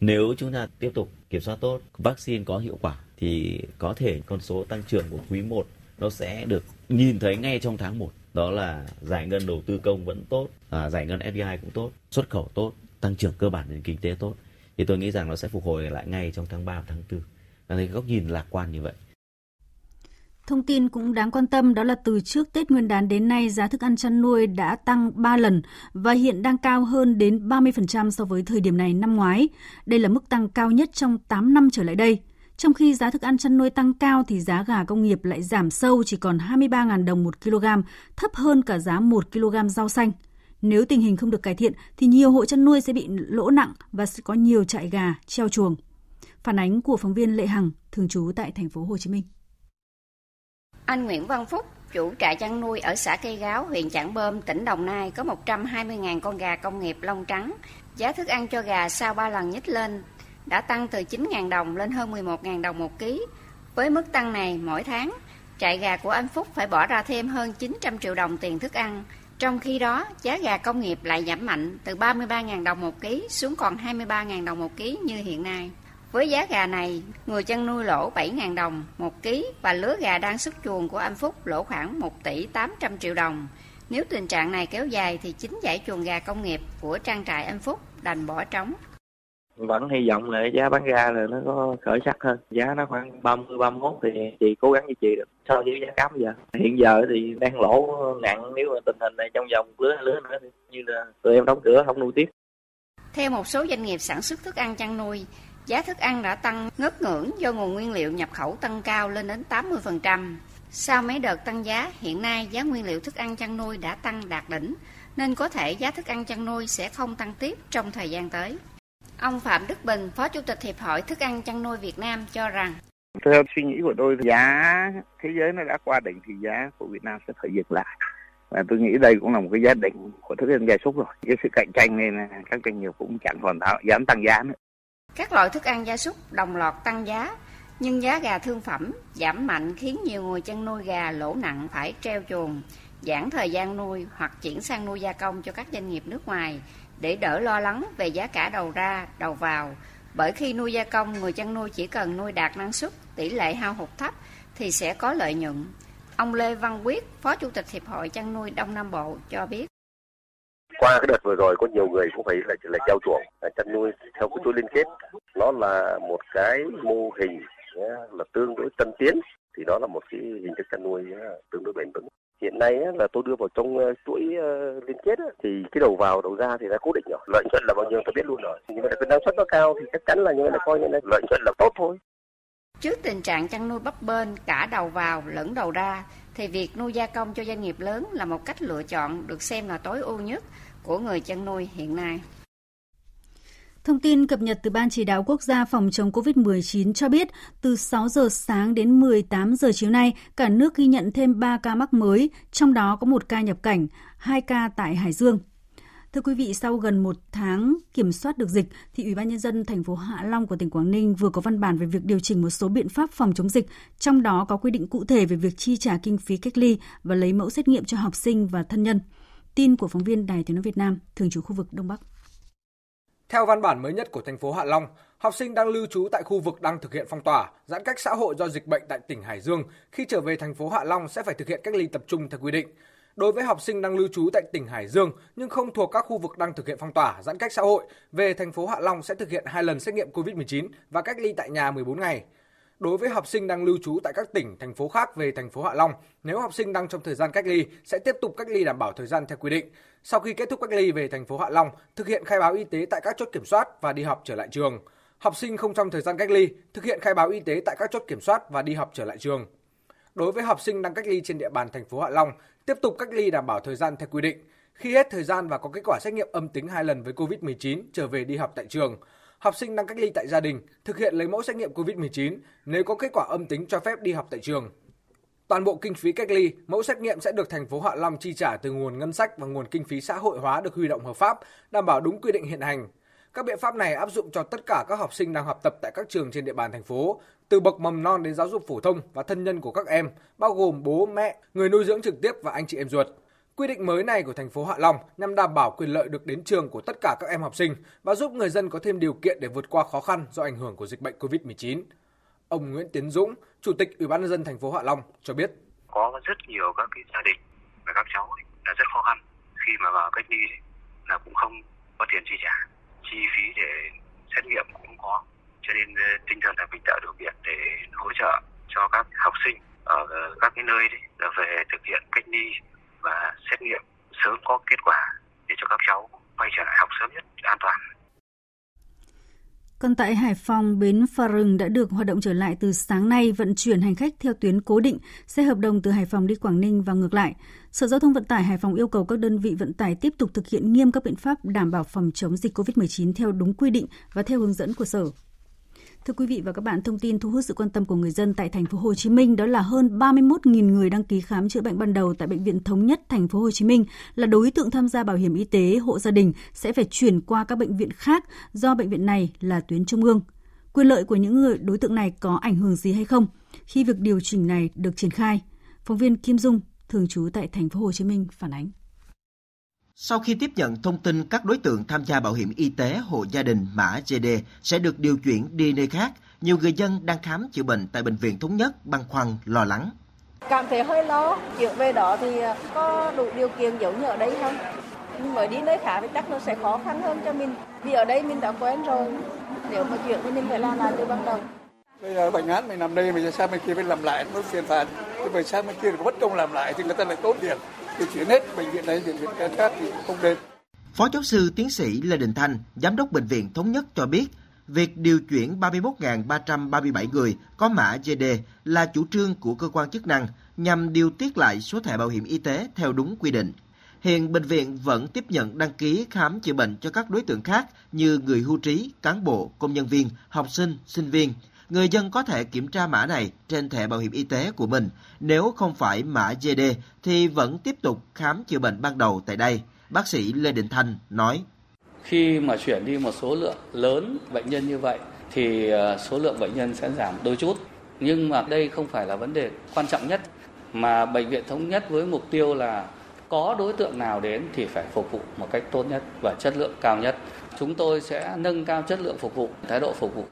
S14: nếu chúng ta tiếp tục kiểm soát tốt, vaccine có hiệu quả thì có thể con số tăng trưởng của quý 1 nó sẽ được nhìn thấy ngay trong tháng 1 đó là giải ngân đầu tư công vẫn tốt à, giải ngân FDI cũng tốt xuất khẩu tốt tăng trưởng cơ bản nền kinh tế tốt thì tôi nghĩ rằng nó sẽ phục hồi lại ngay trong tháng 3 và tháng 4 là thấy góc nhìn lạc quan như vậy
S1: Thông tin cũng đáng quan tâm đó là từ trước Tết Nguyên đán đến nay giá thức ăn chăn nuôi đã tăng 3 lần và hiện đang cao hơn đến 30% so với thời điểm này năm ngoái. Đây là mức tăng cao nhất trong 8 năm trở lại đây. Trong khi giá thức ăn chăn nuôi tăng cao thì giá gà công nghiệp lại giảm sâu chỉ còn 23.000 đồng một kg, thấp hơn cả giá 1 kg rau xanh. Nếu tình hình không được cải thiện thì nhiều hộ chăn nuôi sẽ bị lỗ nặng và sẽ có nhiều trại gà treo chuồng. Phản ánh của phóng viên Lệ Hằng, thường trú tại thành phố Hồ Chí Minh.
S15: Anh Nguyễn Văn Phúc, chủ trại chăn nuôi ở xã Cây Gáo, huyện Trảng Bơm, tỉnh Đồng Nai có 120.000 con gà công nghiệp lông trắng. Giá thức ăn cho gà sau 3 lần nhích lên đã tăng từ 9.000 đồng lên hơn 11.000 đồng một ký. Với mức tăng này mỗi tháng, trại gà của anh Phúc phải bỏ ra thêm hơn 900 triệu đồng tiền thức ăn. Trong khi đó, giá gà công nghiệp lại giảm mạnh từ 33.000 đồng một ký xuống còn 23.000 đồng một ký như hiện nay. Với giá gà này, người chăn nuôi lỗ 7.000 đồng một ký và lứa gà đang xuất chuồng của anh Phúc lỗ khoảng 1 tỷ 800 triệu đồng. Nếu tình trạng này kéo dài thì chính giải chuồng gà công nghiệp của trang trại anh Phúc đành bỏ trống
S16: vẫn hy vọng là giá bán ra là nó có khởi sắc hơn giá nó khoảng 30 31 thì chị cố gắng duy trì được so với giá cám giờ hiện giờ thì đang lỗ nặng nếu mà tình hình này trong vòng lứa lứa nữa thì như là tụi em đóng cửa không nuôi tiếp
S15: theo một số doanh nghiệp sản xuất thức ăn chăn nuôi giá thức ăn đã tăng ngất ngưỡng do nguồn nguyên liệu nhập khẩu tăng cao lên đến 80%. Sau mấy đợt tăng giá, hiện nay giá nguyên liệu thức ăn chăn nuôi đã tăng đạt đỉnh, nên có thể giá thức ăn chăn nuôi sẽ không tăng tiếp trong thời gian tới. Ông Phạm Đức Bình, Phó Chủ tịch Hiệp hội Thức ăn chăn nuôi Việt Nam cho rằng.
S17: Theo suy nghĩ của tôi giá thế giới nó đã qua đỉnh thì giá của Việt Nam sẽ phải dừng lại. Và tôi nghĩ đây cũng là một cái giá định của thức ăn gia súc rồi. Cái sự cạnh tranh nên các doanh nghiệp cũng chẳng còn dám tăng giá nữa.
S15: Các loại thức ăn gia súc đồng loạt tăng giá nhưng giá gà thương phẩm giảm mạnh khiến nhiều người chăn nuôi gà lỗ nặng phải treo chuồng giãn thời gian nuôi hoặc chuyển sang nuôi gia công cho các doanh nghiệp nước ngoài để đỡ lo lắng về giá cả đầu ra, đầu vào. Bởi khi nuôi gia công, người chăn nuôi chỉ cần nuôi đạt năng suất, tỷ lệ hao hụt thấp thì sẽ có lợi nhuận. Ông Lê Văn Quyết, Phó Chủ tịch Hiệp hội Chăn nuôi Đông Nam Bộ cho biết.
S18: Qua cái đợt vừa rồi có nhiều người cũng phải là là treo chuồng, chăn nuôi theo cái chuỗi liên kết. Nó là một cái mô hình là tương đối tân tiến thì đó là một cái hình thức chăn nuôi tương đối bền vững hiện nay là tôi đưa vào trong ờ, chuỗi ờ, liên kết thì cái đầu vào đầu ra thì đã cố định rồi. Lợi nhuận là bao nhiêu tôi biết luôn rồi. Nhưng mà cái năng suất nó cao thì chắc chắn là như là coi như là lợi nhuận là tốt thôi.
S15: Trước tình trạng chăn nuôi bấp bênh cả đầu vào lẫn đầu ra, thì việc nuôi gia công cho doanh nghiệp lớn là một cách lựa chọn được xem là tối ưu nhất của người chăn nuôi hiện nay.
S1: Thông tin cập nhật từ Ban Chỉ đạo Quốc gia phòng chống COVID-19 cho biết, từ 6 giờ sáng đến 18 giờ chiều nay, cả nước ghi nhận thêm 3 ca mắc mới, trong đó có một ca nhập cảnh, 2 ca tại Hải Dương. Thưa quý vị, sau gần một tháng kiểm soát được dịch, thì Ủy ban Nhân dân thành phố Hạ Long của tỉnh Quảng Ninh vừa có văn bản về việc điều chỉnh một số biện pháp phòng chống dịch, trong đó có quy định cụ thể về việc chi trả kinh phí cách ly và lấy mẫu xét nghiệm cho học sinh và thân nhân. Tin của phóng viên Đài Tiếng Nói Việt Nam, thường trú khu vực Đông Bắc.
S19: Theo văn bản mới nhất của thành phố Hạ Long, học sinh đang lưu trú tại khu vực đang thực hiện phong tỏa, giãn cách xã hội do dịch bệnh tại tỉnh Hải Dương khi trở về thành phố Hạ Long sẽ phải thực hiện cách ly tập trung theo quy định. Đối với học sinh đang lưu trú tại tỉnh Hải Dương nhưng không thuộc các khu vực đang thực hiện phong tỏa, giãn cách xã hội, về thành phố Hạ Long sẽ thực hiện hai lần xét nghiệm COVID-19 và cách ly tại nhà 14 ngày. Đối với học sinh đang lưu trú tại các tỉnh, thành phố khác về thành phố Hạ Long, nếu học sinh đang trong thời gian cách ly sẽ tiếp tục cách ly đảm bảo thời gian theo quy định. Sau khi kết thúc cách ly về thành phố Hạ Long, thực hiện khai báo y tế tại các chốt kiểm soát và đi học trở lại trường. Học sinh không trong thời gian cách ly, thực hiện khai báo y tế tại các chốt kiểm soát và đi học trở lại trường. Đối với học sinh đang cách ly trên địa bàn thành phố Hạ Long, tiếp tục cách ly đảm bảo thời gian theo quy định. Khi hết thời gian và có kết quả xét nghiệm âm tính hai lần với COVID-19 trở về đi học tại trường, học sinh đang cách ly tại gia đình thực hiện lấy mẫu xét nghiệm COVID-19 nếu có kết quả âm tính cho phép đi học tại trường. Toàn bộ kinh phí cách ly, mẫu xét nghiệm sẽ được thành phố Hạ Long chi trả từ nguồn ngân sách và nguồn kinh phí xã hội hóa được huy động hợp pháp, đảm bảo đúng quy định hiện hành. Các biện pháp này áp dụng cho tất cả các học sinh đang học tập tại các trường trên địa bàn thành phố, từ bậc mầm non đến giáo dục phổ thông và thân nhân của các em, bao gồm bố, mẹ, người nuôi dưỡng trực tiếp và anh chị em ruột. Quy định mới này của thành phố Hạ Long nhằm đảm bảo quyền lợi được đến trường của tất cả các em học sinh và giúp người dân có thêm điều kiện để vượt qua khó khăn do ảnh hưởng của dịch bệnh COVID-19. Ông Nguyễn Tiến Dũng, Chủ tịch Ủy ban nhân dân thành phố Hạ Long cho biết:
S20: Có rất nhiều các cái gia đình và các cháu là rất khó khăn khi mà vào cách ly là cũng không có tiền chi trả, chi phí để xét nghiệm cũng có, cho nên ờ, tinh thần là mình tạo điều kiện để hỗ trợ cho các học sinh ở các cái nơi đấy về thực hiện cách ly và xét nghiệm sớm có kết quả để cho các cháu quay trở lại học sớm nhất an toàn.
S1: Còn tại Hải Phòng, bến Phà Rừng đã được hoạt động trở lại từ sáng nay vận chuyển hành khách theo tuyến cố định, xe hợp đồng từ Hải Phòng đi Quảng Ninh và ngược lại. Sở Giao thông Vận tải Hải Phòng yêu cầu các đơn vị vận tải tiếp tục thực hiện nghiêm các biện pháp đảm bảo phòng chống dịch COVID-19 theo đúng quy định và theo hướng dẫn của Sở. Thưa quý vị và các bạn, thông tin thu hút sự quan tâm của người dân tại thành phố Hồ Chí Minh đó là hơn 31.000 người đăng ký khám chữa bệnh ban đầu tại bệnh viện thống nhất thành phố Hồ Chí Minh là đối tượng tham gia bảo hiểm y tế hộ gia đình sẽ phải chuyển qua các bệnh viện khác do bệnh viện này là tuyến trung ương. Quyền lợi của những người đối tượng này có ảnh hưởng gì hay không khi việc điều chỉnh này được triển khai? Phóng viên Kim Dung thường trú tại thành phố Hồ Chí Minh phản ánh.
S21: Sau khi tiếp nhận thông tin các đối tượng tham gia bảo hiểm y tế hộ gia đình mã GD sẽ được điều chuyển đi nơi khác, nhiều người dân đang khám chữa bệnh tại bệnh viện thống nhất băn khoăn lo lắng.
S22: Cảm thấy hơi lo, chuyện về đó thì ờ, có đủ điều kiện giống như ở đây không? Nhưng mới đi nơi khác thì chắc nó sẽ khó khăn hơn cho mình. Vì ở đây mình đã quen rồi, nếu mà chuyện thì mình phải làm lại từ ban đầu.
S23: Bây giờ bệnh án mình nằm đây, mình sang bên kia phải làm lại, nó phiền phạt. Thì phải sang bên kia thì bất công làm lại thì người ta lại tốn tiền thì chuyển hết bệnh viện này bệnh viện khác thì không nên.
S21: Phó giáo sư tiến sĩ Lê Đình Thanh, giám đốc bệnh viện thống nhất cho biết, việc điều chuyển 31.337 người có mã GD là chủ trương của cơ quan chức năng nhằm điều tiết lại số thẻ bảo hiểm y tế theo đúng quy định. Hiện bệnh viện vẫn tiếp nhận đăng ký khám chữa bệnh cho các đối tượng khác như người hưu trí, cán bộ, công nhân viên, học sinh, sinh viên người dân có thể kiểm tra mã này trên thẻ bảo hiểm y tế của mình. Nếu không phải mã GD thì vẫn tiếp tục khám chữa bệnh ban đầu tại đây. Bác sĩ Lê Đình Thanh nói.
S24: Khi mà chuyển đi một số lượng lớn bệnh nhân như vậy thì ờ, số lượng bệnh nhân sẽ giảm đôi chút. Nhưng mà đây không phải là vấn đề quan trọng nhất mà bệnh viện thống nhất với mục tiêu là có đối tượng nào đến thì phải phục vụ một cách tốt nhất và chất lượng cao nhất. Chúng tôi sẽ nâng cao chất lượng phục vụ, thái độ phục vụ.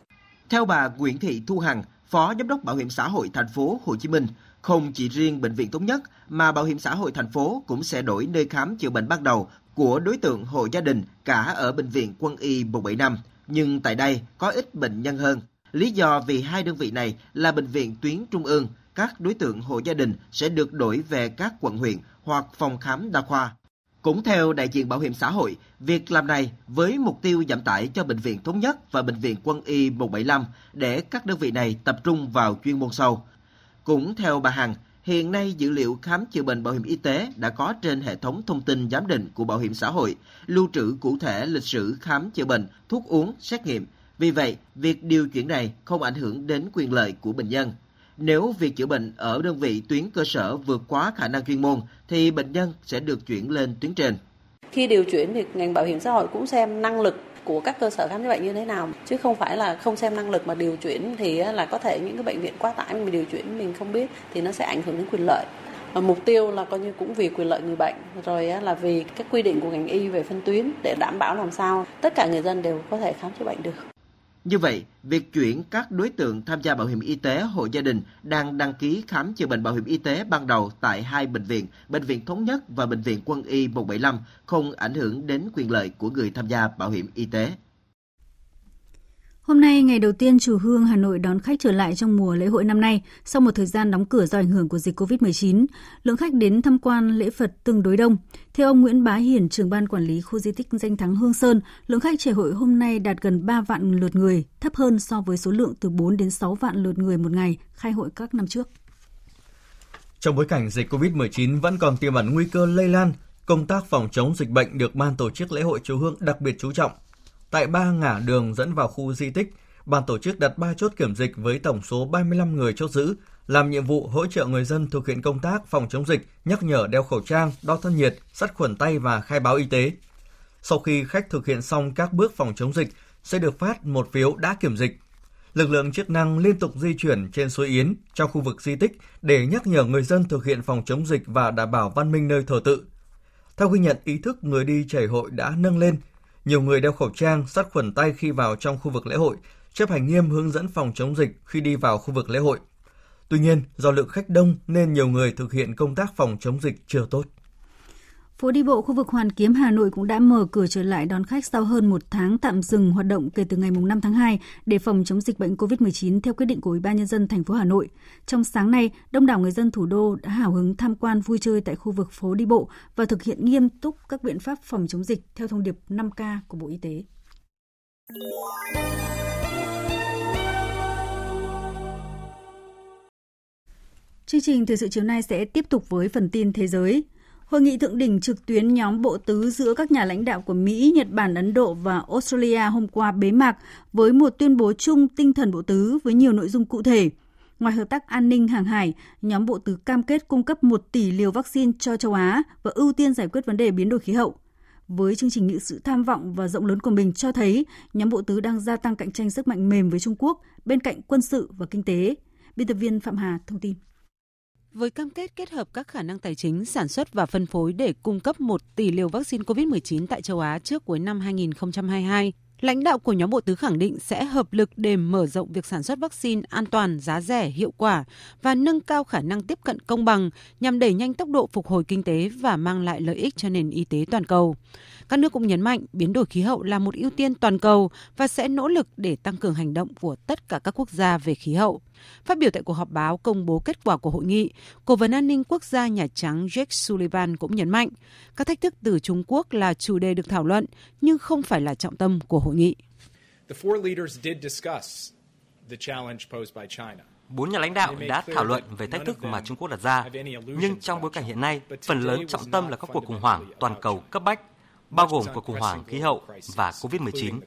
S21: Theo bà Nguyễn Thị Thu Hằng, Phó Giám đốc Bảo hiểm xã hội thành phố Hồ Chí Minh, không chỉ riêng bệnh viện thống nhất mà Bảo hiểm xã hội thành phố cũng sẽ đổi nơi khám chữa bệnh ban đầu của đối tượng hộ gia đình cả ở bệnh viện Quân y 175, nhưng tại đây có ít bệnh nhân hơn. Lý do vì hai đơn vị này là bệnh viện tuyến trung ương, các đối tượng hộ gia đình sẽ được đổi về các quận huyện hoặc phòng khám đa khoa. Cũng theo đại diện Bảo hiểm xã hội, việc làm này với mục tiêu giảm tải cho Bệnh viện Thống nhất và Bệnh viện Quân y 175 để các đơn vị này tập trung vào chuyên môn sâu. Cũng theo bà Hằng, hiện nay dữ liệu khám chữa bệnh bảo hiểm y tế đã có trên hệ thống thông tin giám định của Bảo hiểm xã hội, lưu trữ cụ thể lịch sử khám chữa bệnh, thuốc uống, xét nghiệm. Vì vậy, việc điều chuyển này không ảnh hưởng đến quyền lợi của bệnh nhân. Nếu việc chữa bệnh ở đơn vị tuyến cơ sở vượt quá khả năng chuyên môn, thì bệnh nhân sẽ được chuyển lên tuyến trên.
S25: Khi điều chuyển thì ngành bảo hiểm xã hội cũng xem năng lực của các cơ sở khám chữa bệnh như thế nào, chứ không phải là không xem năng lực mà điều chuyển thì là có thể những cái bệnh viện quá tải mình điều chuyển mình không biết thì nó sẽ ảnh hưởng đến quyền lợi và mục tiêu là coi như cũng vì quyền lợi người bệnh, rồi là vì các quy định của ngành y về phân tuyến để đảm bảo làm sao tất cả người dân đều có thể khám chữa bệnh được
S21: như vậy, việc chuyển các đối tượng tham gia bảo hiểm y tế hộ gia đình đang đăng ký khám chữa bệnh bảo hiểm y tế ban đầu tại hai bệnh viện, Bệnh viện Thống nhất và Bệnh viện Quân y 175 không ảnh hưởng đến quyền lợi của người tham gia bảo hiểm y tế.
S1: Hôm nay, ngày đầu tiên chùa Hương Hà Nội đón khách trở lại trong mùa lễ hội năm nay, sau một thời gian đóng cửa do ảnh hưởng của dịch COVID-19, lượng khách đến tham quan lễ Phật tương đối đông. Theo ông Nguyễn Bá Hiển, trưởng ban quản lý khu di tích danh thắng Hương Sơn, lượng khách trải hội hôm nay đạt gần 3 vạn lượt người, thấp hơn so với số lượng từ 4 đến 6 vạn lượt người một ngày khai hội các năm trước.
S10: Trong bối cảnh dịch COVID-19 vẫn còn tiềm ẩn nguy cơ lây lan, công tác phòng chống dịch bệnh được ban tổ chức lễ hội chùa Hương đặc biệt chú trọng – Tại ba ngã đường dẫn vào khu di tích, ban tổ chức đặt 3 chốt kiểm dịch với tổng số 35 người chốt giữ, làm nhiệm vụ hỗ trợ người dân thực hiện công tác phòng chống dịch, nhắc nhở đeo khẩu trang, đo thân nhiệt, sát khuẩn tay và khai báo y tế. Sau khi khách thực hiện xong các bước phòng chống dịch, sẽ được phát một phiếu đã kiểm dịch. Lực lượng chức năng liên tục di chuyển trên suối Yến trong khu vực di tích để nhắc nhở người dân thực hiện phòng chống dịch và đảm bảo văn minh nơi thờ tự. Theo ghi nhận, ý thức người đi chảy hội đã nâng lên nhiều người đeo khẩu trang, sát khuẩn tay khi vào trong khu vực lễ hội, chấp hành nghiêm hướng dẫn phòng chống dịch khi đi vào khu vực lễ hội. Tuy nhiên, do lượng khách đông nên nhiều người thực hiện công tác phòng chống dịch chưa tốt.
S1: Phố đi bộ khu vực Hoàn Kiếm Hà Nội cũng đã mở cửa trở lại đón khách sau hơn một tháng tạm dừng hoạt động kể từ ngày 5 tháng 2 để phòng chống dịch bệnh COVID-19 theo quyết định của Ủy ban nhân dân thành phố Hà Nội. Trong sáng nay, đông đảo người dân thủ đô đã hào hứng tham quan vui chơi tại khu vực phố đi bộ và thực hiện nghiêm túc các biện pháp phòng chống dịch theo thông điệp 5K của Bộ Y tế. Chương trình thời sự chiều nay sẽ tiếp tục với phần tin thế giới. Hội nghị thượng đỉnh trực tuyến nhóm bộ tứ giữa các nhà lãnh đạo của Mỹ, Nhật Bản, Ấn Độ và Australia hôm qua bế mạc với một tuyên bố chung tinh thần bộ tứ với nhiều nội dung cụ thể. Ngoài hợp tác an ninh hàng hải, nhóm bộ tứ cam kết cung cấp 1 tỷ liều vaccine cho châu Á và ưu tiên giải quyết vấn đề biến đổi khí hậu. Với chương trình nghị sự tham vọng và rộng lớn của mình cho thấy nhóm bộ tứ đang gia tăng cạnh tranh sức mạnh mềm với Trung Quốc bên cạnh quân sự và kinh tế. Biên tập viên Phạm Hà thông tin.
S26: Với cam kết kết hợp các khả năng tài chính, sản xuất và phân phối để cung cấp 1 tỷ liều vaccine COVID-19 tại châu Á trước cuối năm 2022, lãnh đạo của nhóm bộ tứ khẳng định sẽ hợp lực để mở rộng việc sản xuất vaccine an toàn, giá rẻ, hiệu quả và nâng cao khả năng tiếp cận công bằng nhằm đẩy nhanh tốc độ phục hồi kinh tế và mang lại lợi ích cho nền y tế toàn cầu. Các nước cũng nhấn mạnh biến đổi khí hậu là một ưu tiên toàn cầu và sẽ nỗ lực để tăng cường hành động của tất cả các quốc gia về khí hậu. Phát biểu tại cuộc họp báo công bố kết quả của hội nghị, Cố vấn an ninh quốc gia Nhà Trắng Jake Sullivan cũng nhấn mạnh các thách thức từ Trung Quốc là chủ đề được thảo luận nhưng không phải là trọng tâm của hội nghị.
S12: Bốn nhà lãnh đạo đã thảo luận về thách thức mà Trung Quốc đặt ra, nhưng trong bối cảnh hiện nay, phần lớn trọng tâm là các cuộc khủng hoảng toàn cầu cấp bách bao gồm cuộc khủng hoảng khí hậu và COVID-19.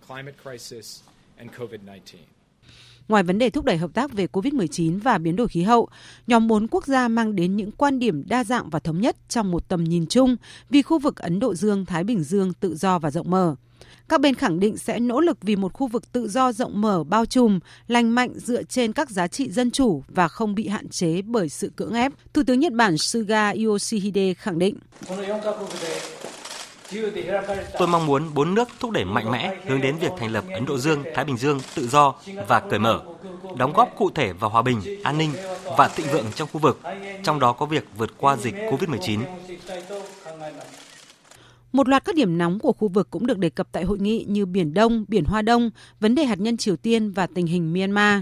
S26: Ngoài vấn đề thúc đẩy hợp tác về COVID-19 và biến đổi khí hậu, nhóm 4 quốc gia mang đến những quan điểm đa dạng và thống nhất trong một tầm nhìn chung vì khu vực Ấn Độ Dương-Thái Bình Dương tự do và rộng mở. Các bên khẳng định sẽ nỗ lực vì một khu vực tự do rộng mở bao trùm, lành mạnh dựa trên các giá trị dân chủ và không bị hạn chế bởi sự cưỡng ép. Thủ tướng Nhật Bản Suga Yoshihide khẳng định.
S12: Tôi mong muốn bốn nước thúc đẩy mạnh mẽ hướng đến việc thành lập Ấn Độ Dương, Thái Bình Dương tự do và cởi mở, đóng góp cụ thể vào hòa bình, an ninh và thịnh vượng trong khu vực, trong đó có việc vượt qua dịch COVID-19.
S26: Một loạt các điểm nóng của khu vực cũng được đề cập tại hội nghị như Biển Đông, Biển Hoa Đông, vấn đề hạt nhân Triều Tiên và tình hình Myanmar.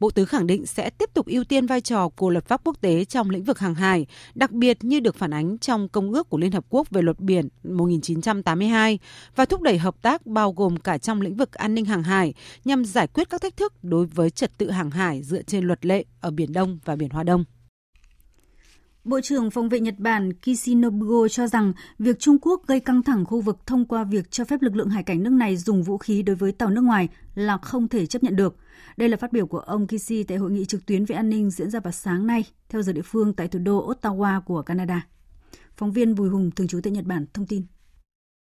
S26: Bộ Tứ khẳng định sẽ tiếp tục ưu tiên vai trò của luật pháp quốc tế trong lĩnh vực hàng hải, đặc biệt như được phản ánh trong Công ước của Liên Hợp Quốc về luật biển 1982 và thúc đẩy hợp tác bao gồm cả trong lĩnh vực an ninh hàng hải nhằm giải quyết các thách thức đối với trật tự hàng hải dựa trên luật lệ ở Biển Đông và Biển Hoa Đông.
S1: Bộ trưởng Phòng vệ Nhật Bản Kishinobu cho rằng việc Trung Quốc gây căng thẳng khu vực thông qua việc cho phép lực lượng hải cảnh nước này dùng vũ khí đối với tàu nước ngoài là không thể chấp nhận được. Đây là phát biểu của ông Kishi tại hội nghị trực tuyến về an ninh diễn ra vào sáng nay, theo giờ địa phương tại thủ đô Ottawa của Canada. Phóng viên Bùi Hùng, thường trú tại Nhật Bản, thông tin.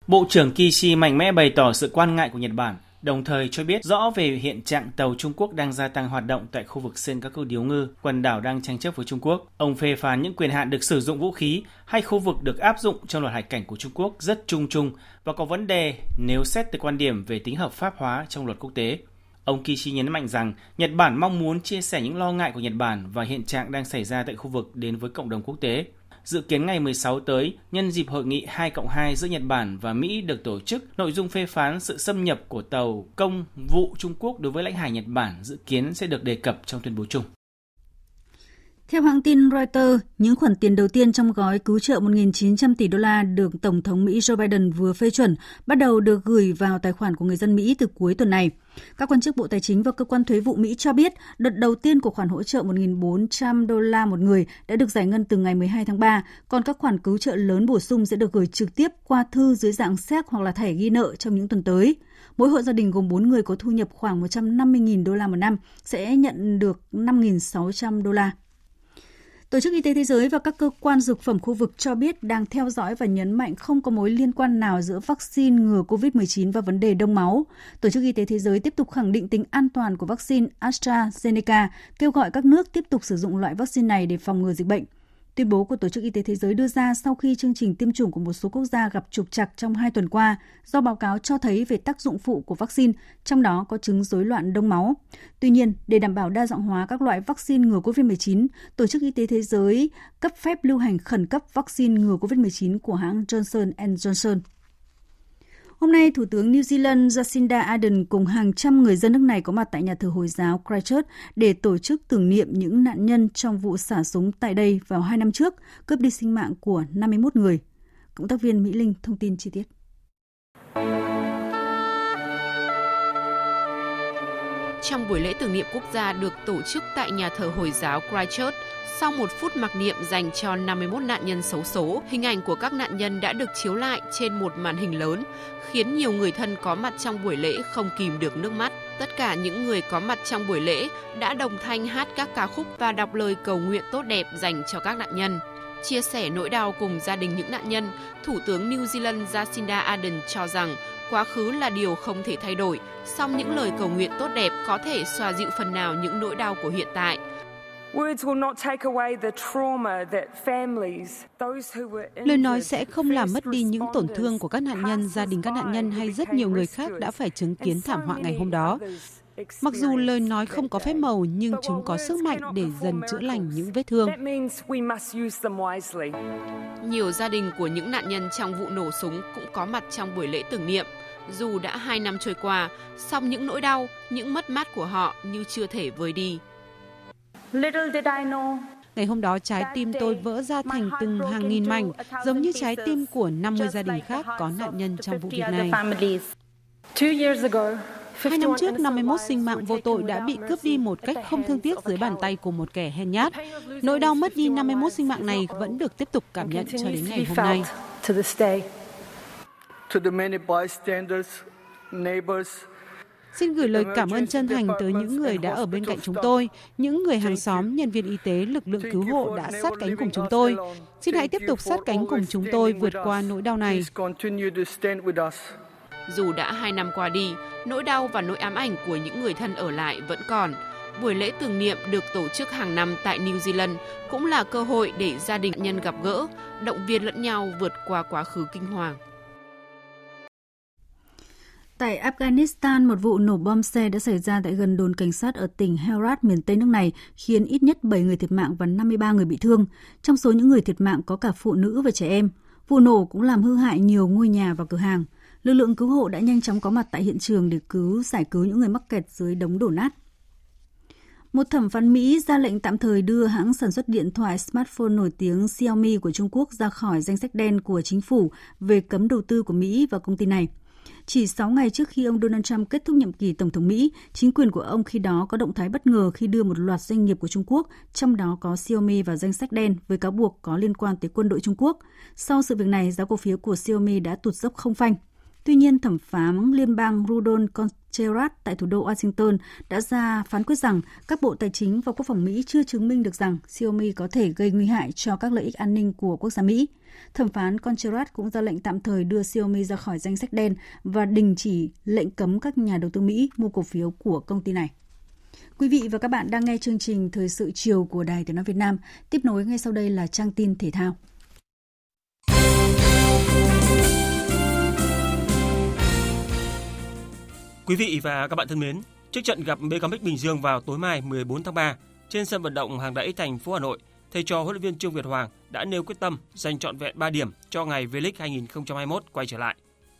S27: Bộ trưởng Kishi mạnh mẽ bày tỏ sự quan ngại của Nhật Bản đồng thời cho biết rõ về hiện trạng tàu Trung Quốc đang gia tăng hoạt động tại khu vực sen các câu Điếu Ngư, quần đảo đang tranh chấp với Trung Quốc. Ông phê phán những quyền hạn được sử dụng vũ khí hay khu vực được áp dụng trong luật hải cảnh của Trung Quốc rất chung chung và có vấn đề nếu xét từ quan điểm về tính hợp pháp hóa trong luật quốc tế. Ông Kishi nhấn mạnh rằng Nhật Bản mong muốn chia sẻ những lo ngại của Nhật Bản và hiện trạng đang xảy ra tại khu vực đến với cộng đồng quốc tế. Dự kiến ngày 16 tới, nhân dịp hội nghị 2 cộng 2 giữa Nhật Bản và Mỹ được tổ chức, nội dung phê phán sự xâm nhập của tàu công vụ Trung Quốc đối với lãnh hải Nhật Bản dự kiến sẽ được đề cập trong tuyên bố chung.
S1: Theo hãng tin Reuters, những khoản tiền đầu tiên trong gói cứu trợ 1.900 tỷ đô la được Tổng thống Mỹ Joe Biden vừa phê chuẩn bắt đầu được gửi vào tài khoản của người dân Mỹ từ cuối tuần này. Các quan chức Bộ Tài chính và Cơ quan Thuế vụ Mỹ cho biết đợt đầu tiên của khoản hỗ trợ 1.400 đô la một người đã được giải ngân từ ngày 12 tháng 3, còn các khoản cứu trợ lớn bổ sung sẽ được gửi trực tiếp qua thư dưới dạng séc hoặc là thẻ ghi nợ trong những tuần tới. Mỗi hộ gia đình gồm 4 người có thu nhập khoảng 150.000 đô la một năm sẽ nhận được 5.600 đô la. Tổ chức Y tế Thế giới và các cơ quan dược phẩm khu vực cho biết đang theo dõi và nhấn mạnh không có mối liên quan nào giữa vaccine ngừa COVID-19 và vấn đề đông máu. Tổ chức Y tế Thế giới tiếp tục khẳng định tính an toàn của vaccine AstraZeneca, kêu gọi các nước tiếp tục sử dụng loại vaccine này để phòng ngừa dịch bệnh. Tuyên bố của Tổ chức Y tế Thế giới đưa ra sau khi chương trình tiêm chủng của một số quốc gia gặp trục trặc trong hai tuần qua do báo cáo cho thấy về tác dụng phụ của vaccine, trong đó có chứng rối loạn đông máu. Tuy nhiên, để đảm bảo đa dạng hóa các loại vaccine ngừa COVID-19, Tổ chức Y tế Thế giới cấp phép lưu hành khẩn cấp vaccine ngừa COVID-19 của hãng Johnson Johnson. Hôm nay, Thủ tướng New Zealand Jacinda Ardern cùng hàng trăm người dân nước này có mặt tại nhà thờ Hồi giáo Christchurch để tổ chức tưởng niệm những nạn nhân trong vụ xả súng tại đây vào hai năm trước, cướp đi sinh mạng của 51 người. Cộng tác viên Mỹ Linh thông tin chi tiết.
S28: Trong buổi lễ tưởng niệm quốc gia được tổ chức tại nhà thờ Hồi giáo Christchurch, sau một phút mặc niệm dành cho 51 nạn nhân xấu số, hình ảnh của các nạn nhân đã được chiếu lại trên một màn hình lớn, khiến nhiều người thân có mặt trong buổi lễ không kìm được nước mắt. Tất cả những người có mặt trong buổi lễ đã đồng thanh hát các ca khúc và đọc lời cầu nguyện tốt đẹp dành cho các nạn nhân. Chia sẻ nỗi đau cùng gia đình những nạn nhân, Thủ tướng New Zealand Jacinda Ardern cho rằng quá khứ là điều không thể thay đổi, song những lời cầu nguyện tốt đẹp có thể xoa dịu phần nào những nỗi đau của hiện tại.
S26: Lời nói sẽ không làm mất đi những tổn thương của các nạn nhân, gia đình các nạn nhân hay rất nhiều người khác đã phải chứng kiến thảm họa ngày hôm đó. Mặc dù lời nói không có phép màu nhưng chúng có sức mạnh để dần chữa lành những vết thương.
S28: Nhiều gia đình của những nạn nhân trong vụ nổ súng cũng có mặt trong buổi lễ tưởng niệm. Dù đã hai năm trôi qua, song những nỗi đau, những mất mát của họ như chưa thể vơi đi.
S26: Ngày hôm đó trái tim tôi vỡ ra thành từng hàng nghìn mảnh, giống như trái tim của 50 gia đình khác có nạn nhân trong vụ việc này. Hai năm trước, 51 sinh mạng vô tội đã bị cướp đi một cách không thương tiếc dưới bàn tay của một kẻ hèn nhát. Nỗi đau mất đi 51 sinh mạng này vẫn được tiếp tục cảm nhận cho đến ngày hôm nay. Xin gửi lời cảm ơn chân thành tới những người đã ở bên cạnh chúng tôi, những người hàng xóm, nhân viên y tế, lực lượng cứu hộ đã sát cánh cùng chúng tôi. Xin hãy tiếp tục sát cánh cùng chúng tôi vượt qua nỗi đau này.
S28: Dù đã hai năm qua đi, nỗi đau và nỗi ám ảnh của những người thân ở lại vẫn còn. Buổi lễ tưởng niệm được tổ chức hàng năm tại New Zealand cũng là cơ hội để gia đình nhân gặp gỡ, động viên lẫn nhau vượt qua quá khứ kinh hoàng.
S1: Tại Afghanistan, một vụ nổ bom xe đã xảy ra tại gần đồn cảnh sát ở tỉnh Herat, miền Tây nước này, khiến ít nhất 7 người thiệt mạng và 53 người bị thương. Trong số những người thiệt mạng có cả phụ nữ và trẻ em. Vụ nổ cũng làm hư hại nhiều ngôi nhà và cửa hàng. Lực lượng cứu hộ đã nhanh chóng có mặt tại hiện trường để cứu giải cứu những người mắc kẹt dưới đống đổ nát. Một thẩm phán Mỹ ra lệnh tạm thời đưa hãng sản xuất điện thoại smartphone nổi tiếng Xiaomi của Trung Quốc ra khỏi danh sách đen của chính phủ về cấm đầu tư của Mỹ vào công ty này. Chỉ 6 ngày trước khi ông Donald Trump kết thúc nhiệm kỳ Tổng thống Mỹ, chính quyền của ông khi đó có động thái bất ngờ khi đưa một loạt doanh nghiệp của Trung Quốc, trong đó có Xiaomi vào danh sách đen với cáo buộc có liên quan tới quân đội Trung Quốc. Sau sự việc này, giá cổ phiếu của Xiaomi đã tụt dốc không phanh. Tuy nhiên, thẩm phán liên bang Rudolph Contreras tại thủ đô Washington đã ra phán quyết rằng các bộ tài chính và quốc phòng Mỹ chưa chứng minh được rằng Xiaomi có thể gây nguy hại cho các lợi ích an ninh của quốc gia Mỹ. Thẩm phán Contreras cũng ra lệnh tạm thời đưa Xiaomi ra khỏi danh sách đen và đình chỉ lệnh cấm các nhà đầu tư Mỹ mua cổ phiếu của công ty này. Quý vị và các bạn đang nghe chương trình Thời sự chiều của Đài Tiếng Nói Việt Nam. Tiếp nối ngay sau đây là trang tin thể thao.
S29: Quý vị và các bạn thân mến, trước trận gặp BKMX Bình Dương vào tối mai 14 tháng 3 trên sân vận động Hàng Đẫy thành phố Hà Nội, thầy trò huấn luyện viên Trương Việt Hoàng đã nêu quyết tâm giành trọn vẹn 3 điểm cho ngày V-League 2021 quay trở lại.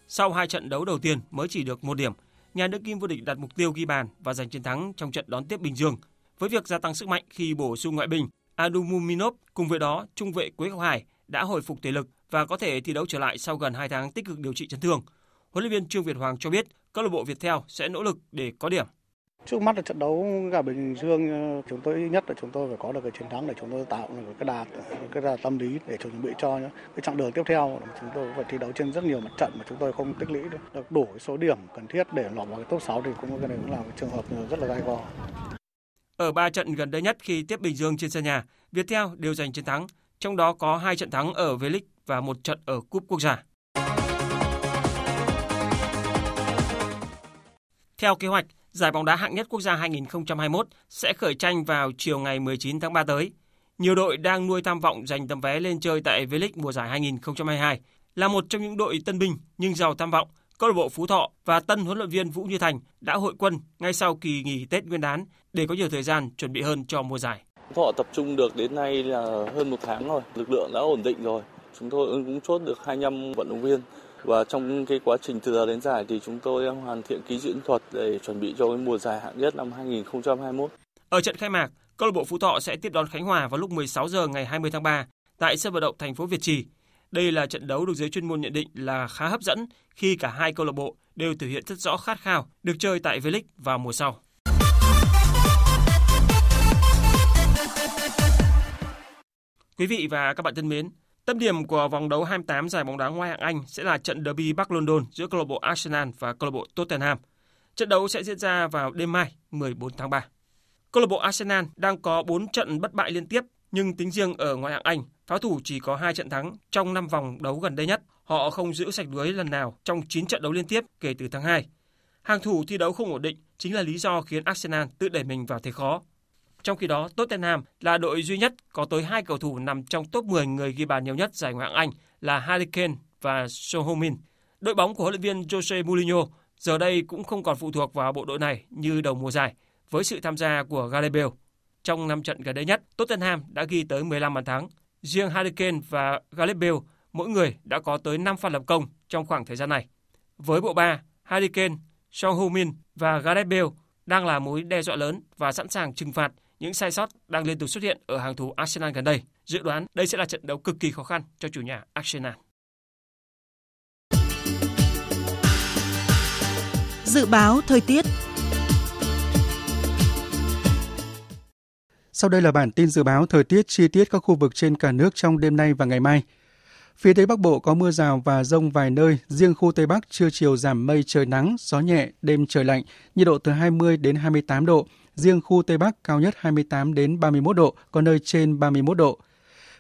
S29: Sau hai trận đấu đầu tiên mới chỉ được một điểm, nhà đương kim vô địch đặt mục tiêu ghi bàn và giành chiến thắng trong trận đón tiếp Bình Dương. Với việc gia tăng sức mạnh khi bổ sung ngoại binh, Adumuminov cùng với đó trung vệ Quế Ngọc Hải đã hồi phục thể lực và có thể thi đấu trở lại sau gần 2 tháng tích cực điều trị chấn thương. Huấn luyện viên Trương Việt Hoàng cho biết câu lạc bộ Viettel sẽ nỗ lực để có điểm.
S30: Trước mắt là trận đấu gặp Bình Dương chúng tôi nhất là chúng tôi phải có được cái chiến thắng để chúng tôi tạo được cái đà cái đà tâm lý để chuẩn bị cho cái chặng đường tiếp theo chúng tôi phải thi đấu trên rất nhiều mặt trận mà chúng tôi không tích lũy được, đủ số điểm cần thiết để lọt vào cái top 6 thì cũng cái này cũng là một trường hợp rất là gai go.
S29: Ở ba trận gần đây nhất khi tiếp Bình Dương trên sân nhà, Viettel đều giành chiến thắng, trong đó có hai trận thắng ở V-League và một trận ở Cúp Quốc gia. Theo kế hoạch, giải bóng đá hạng nhất quốc gia 2021 sẽ khởi tranh vào chiều ngày 19 tháng 3 tới. Nhiều đội đang nuôi tham vọng giành tấm vé lên chơi tại V-League mùa giải 2022. Là một trong những đội tân binh nhưng giàu tham vọng, câu lạc bộ Phú Thọ và tân huấn luyện viên Vũ Như Thành đã hội quân ngay sau kỳ nghỉ Tết Nguyên đán để có nhiều thời gian chuẩn bị hơn cho mùa giải.
S31: Thọ tập trung được đến nay là hơn một tháng rồi, lực lượng đã ổn định rồi. Chúng tôi cũng chốt được 25 vận động viên và trong cái quá trình từ giờ đến giải thì chúng tôi đang hoàn thiện ký diễn thuật để chuẩn bị cho cái mùa giải hạng nhất năm 2021.
S29: Ở trận khai mạc, câu lạc bộ Phú Thọ sẽ tiếp đón Khánh Hòa vào lúc 16 giờ ngày 20 tháng 3 tại sân vận động thành phố Việt Trì. Đây là trận đấu được giới chuyên môn nhận định là khá hấp dẫn khi cả hai câu lạc bộ đều thể hiện rất rõ khát khao được chơi tại V-League vào mùa sau. Quý vị và các bạn thân mến, Tâm điểm của vòng đấu 28 giải bóng đá ngoại hạng Anh sẽ là trận derby Bắc London giữa câu lạc bộ Arsenal và câu lạc bộ Tottenham. Trận đấu sẽ diễn ra vào đêm mai 14 tháng 3. Câu lạc bộ Arsenal đang có 4 trận bất bại liên tiếp, nhưng tính riêng ở ngoại hạng Anh, pháo thủ chỉ có 2 trận thắng trong 5 vòng đấu gần đây nhất. Họ không giữ sạch lưới lần nào trong 9 trận đấu liên tiếp kể từ tháng 2. Hàng thủ thi đấu không ổn định chính là lý do khiến Arsenal tự đẩy mình vào thế khó. Trong khi đó, Tottenham là đội duy nhất có tới hai cầu thủ nằm trong top 10 người ghi bàn nhiều nhất giải Ngoại hạng Anh là Harry Kane và Son Heung-min. Đội bóng của huấn luyện viên Jose Mourinho giờ đây cũng không còn phụ thuộc vào bộ đội này như đầu mùa giải với sự tham gia của Gareth Bale. Trong năm trận gần đây nhất, Tottenham đã ghi tới 15 bàn thắng. Riêng Harry Kane và Gareth Bale mỗi người đã có tới 5 pha lập công trong khoảng thời gian này. Với bộ ba, Harry Kane, Son Heung-min và Gareth Bale đang là mối đe dọa lớn và sẵn sàng trừng phạt những sai sót đang liên tục xuất hiện ở hàng thủ Arsenal gần đây. Dự đoán đây sẽ là trận đấu cực kỳ khó khăn cho chủ nhà Arsenal.
S26: Dự báo thời tiết
S32: Sau đây là bản tin dự báo thời tiết chi tiết các khu vực trên cả nước trong đêm nay và ngày mai. Phía Tây Bắc Bộ có mưa rào và rông vài nơi, riêng khu Tây Bắc trưa chiều giảm mây trời nắng, gió nhẹ, đêm trời lạnh, nhiệt độ từ 20 đến 28 độ, riêng khu Tây Bắc cao nhất 28 đến 31 độ, có nơi trên 31 độ.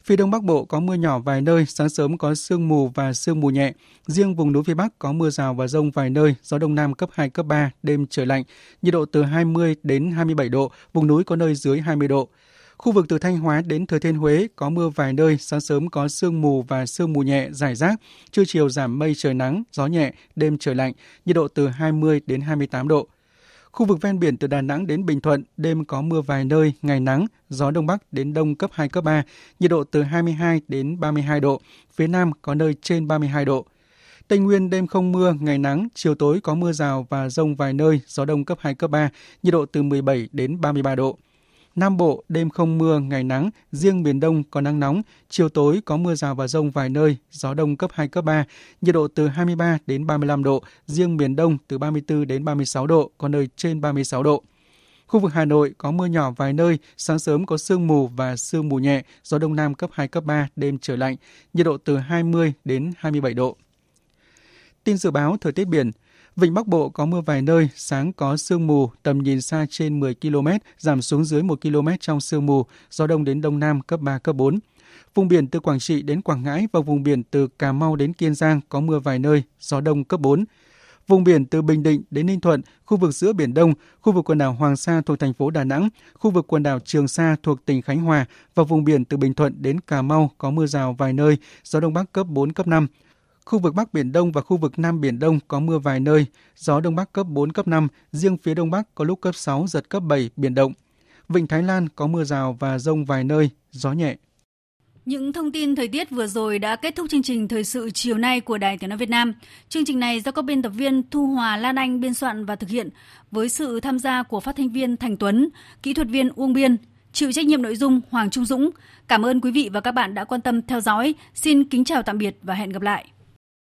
S32: Phía Đông Bắc Bộ có mưa nhỏ vài nơi, sáng sớm có sương mù và sương mù nhẹ. Riêng vùng núi phía Bắc có mưa rào và rông vài nơi, gió Đông Nam cấp 2, cấp 3, đêm trời lạnh, nhiệt độ từ 20 đến 27 độ, vùng núi có nơi dưới 20 độ. Khu vực từ Thanh Hóa đến Thừa Thiên Huế có mưa vài nơi, sáng sớm có sương mù và sương mù nhẹ rải rác, trưa chiều giảm mây trời nắng, gió nhẹ, đêm trời lạnh, nhiệt độ từ 20 đến 28 độ. Khu vực ven biển từ Đà Nẵng đến Bình Thuận, đêm có mưa vài nơi, ngày nắng, gió đông bắc đến đông cấp 2, cấp 3, nhiệt độ từ 22 đến 32 độ, phía Nam có nơi trên 32 độ. Tây Nguyên đêm không mưa, ngày nắng, chiều tối có mưa rào và rông vài nơi, gió đông cấp 2, cấp 3, nhiệt độ từ 17 đến 33 độ. Nam Bộ đêm không mưa, ngày nắng, riêng miền Đông có nắng nóng, chiều tối có mưa rào và rông vài nơi, gió đông cấp 2, cấp 3, nhiệt độ từ 23 đến 35 độ, riêng miền Đông từ 34 đến 36 độ, có nơi trên 36 độ. Khu vực Hà Nội có mưa nhỏ vài nơi, sáng sớm có sương mù và sương mù nhẹ, gió đông nam cấp 2, cấp 3, đêm trời lạnh, nhiệt độ từ 20 đến 27 độ. Tin dự báo thời tiết biển, Vịnh Bắc Bộ có mưa vài nơi, sáng có sương mù, tầm nhìn xa trên 10 km, giảm xuống dưới 1 km trong sương mù, gió đông đến đông nam cấp 3, cấp 4. Vùng biển từ Quảng Trị đến Quảng Ngãi và vùng biển từ Cà Mau đến Kiên Giang có mưa vài nơi, gió đông cấp 4. Vùng biển từ Bình Định đến Ninh Thuận, khu vực giữa Biển Đông, khu vực quần đảo Hoàng Sa thuộc thành phố Đà Nẵng, khu vực quần đảo Trường Sa thuộc tỉnh Khánh Hòa và vùng biển từ Bình Thuận đến Cà Mau có mưa rào vài nơi, gió Đông Bắc cấp 4, cấp 5. Khu vực Bắc Biển Đông và khu vực Nam Biển Đông có mưa vài nơi, gió Đông Bắc cấp 4, cấp 5, riêng phía Đông Bắc có lúc cấp 6, giật cấp 7, biển động. Vịnh Thái Lan có mưa rào và rông vài nơi, gió nhẹ.
S1: Những thông tin thời tiết vừa rồi đã kết thúc chương trình thời sự chiều nay của Đài Tiếng nói Việt Nam. Chương trình này do các biên tập viên Thu Hòa, Lan Anh biên soạn và thực hiện với sự tham gia của phát thanh viên Thành Tuấn, kỹ thuật viên Uông Biên, chịu trách nhiệm nội dung Hoàng Trung Dũng. Cảm ơn quý vị và các bạn đã quan tâm theo dõi. Xin kính chào tạm biệt và hẹn gặp lại.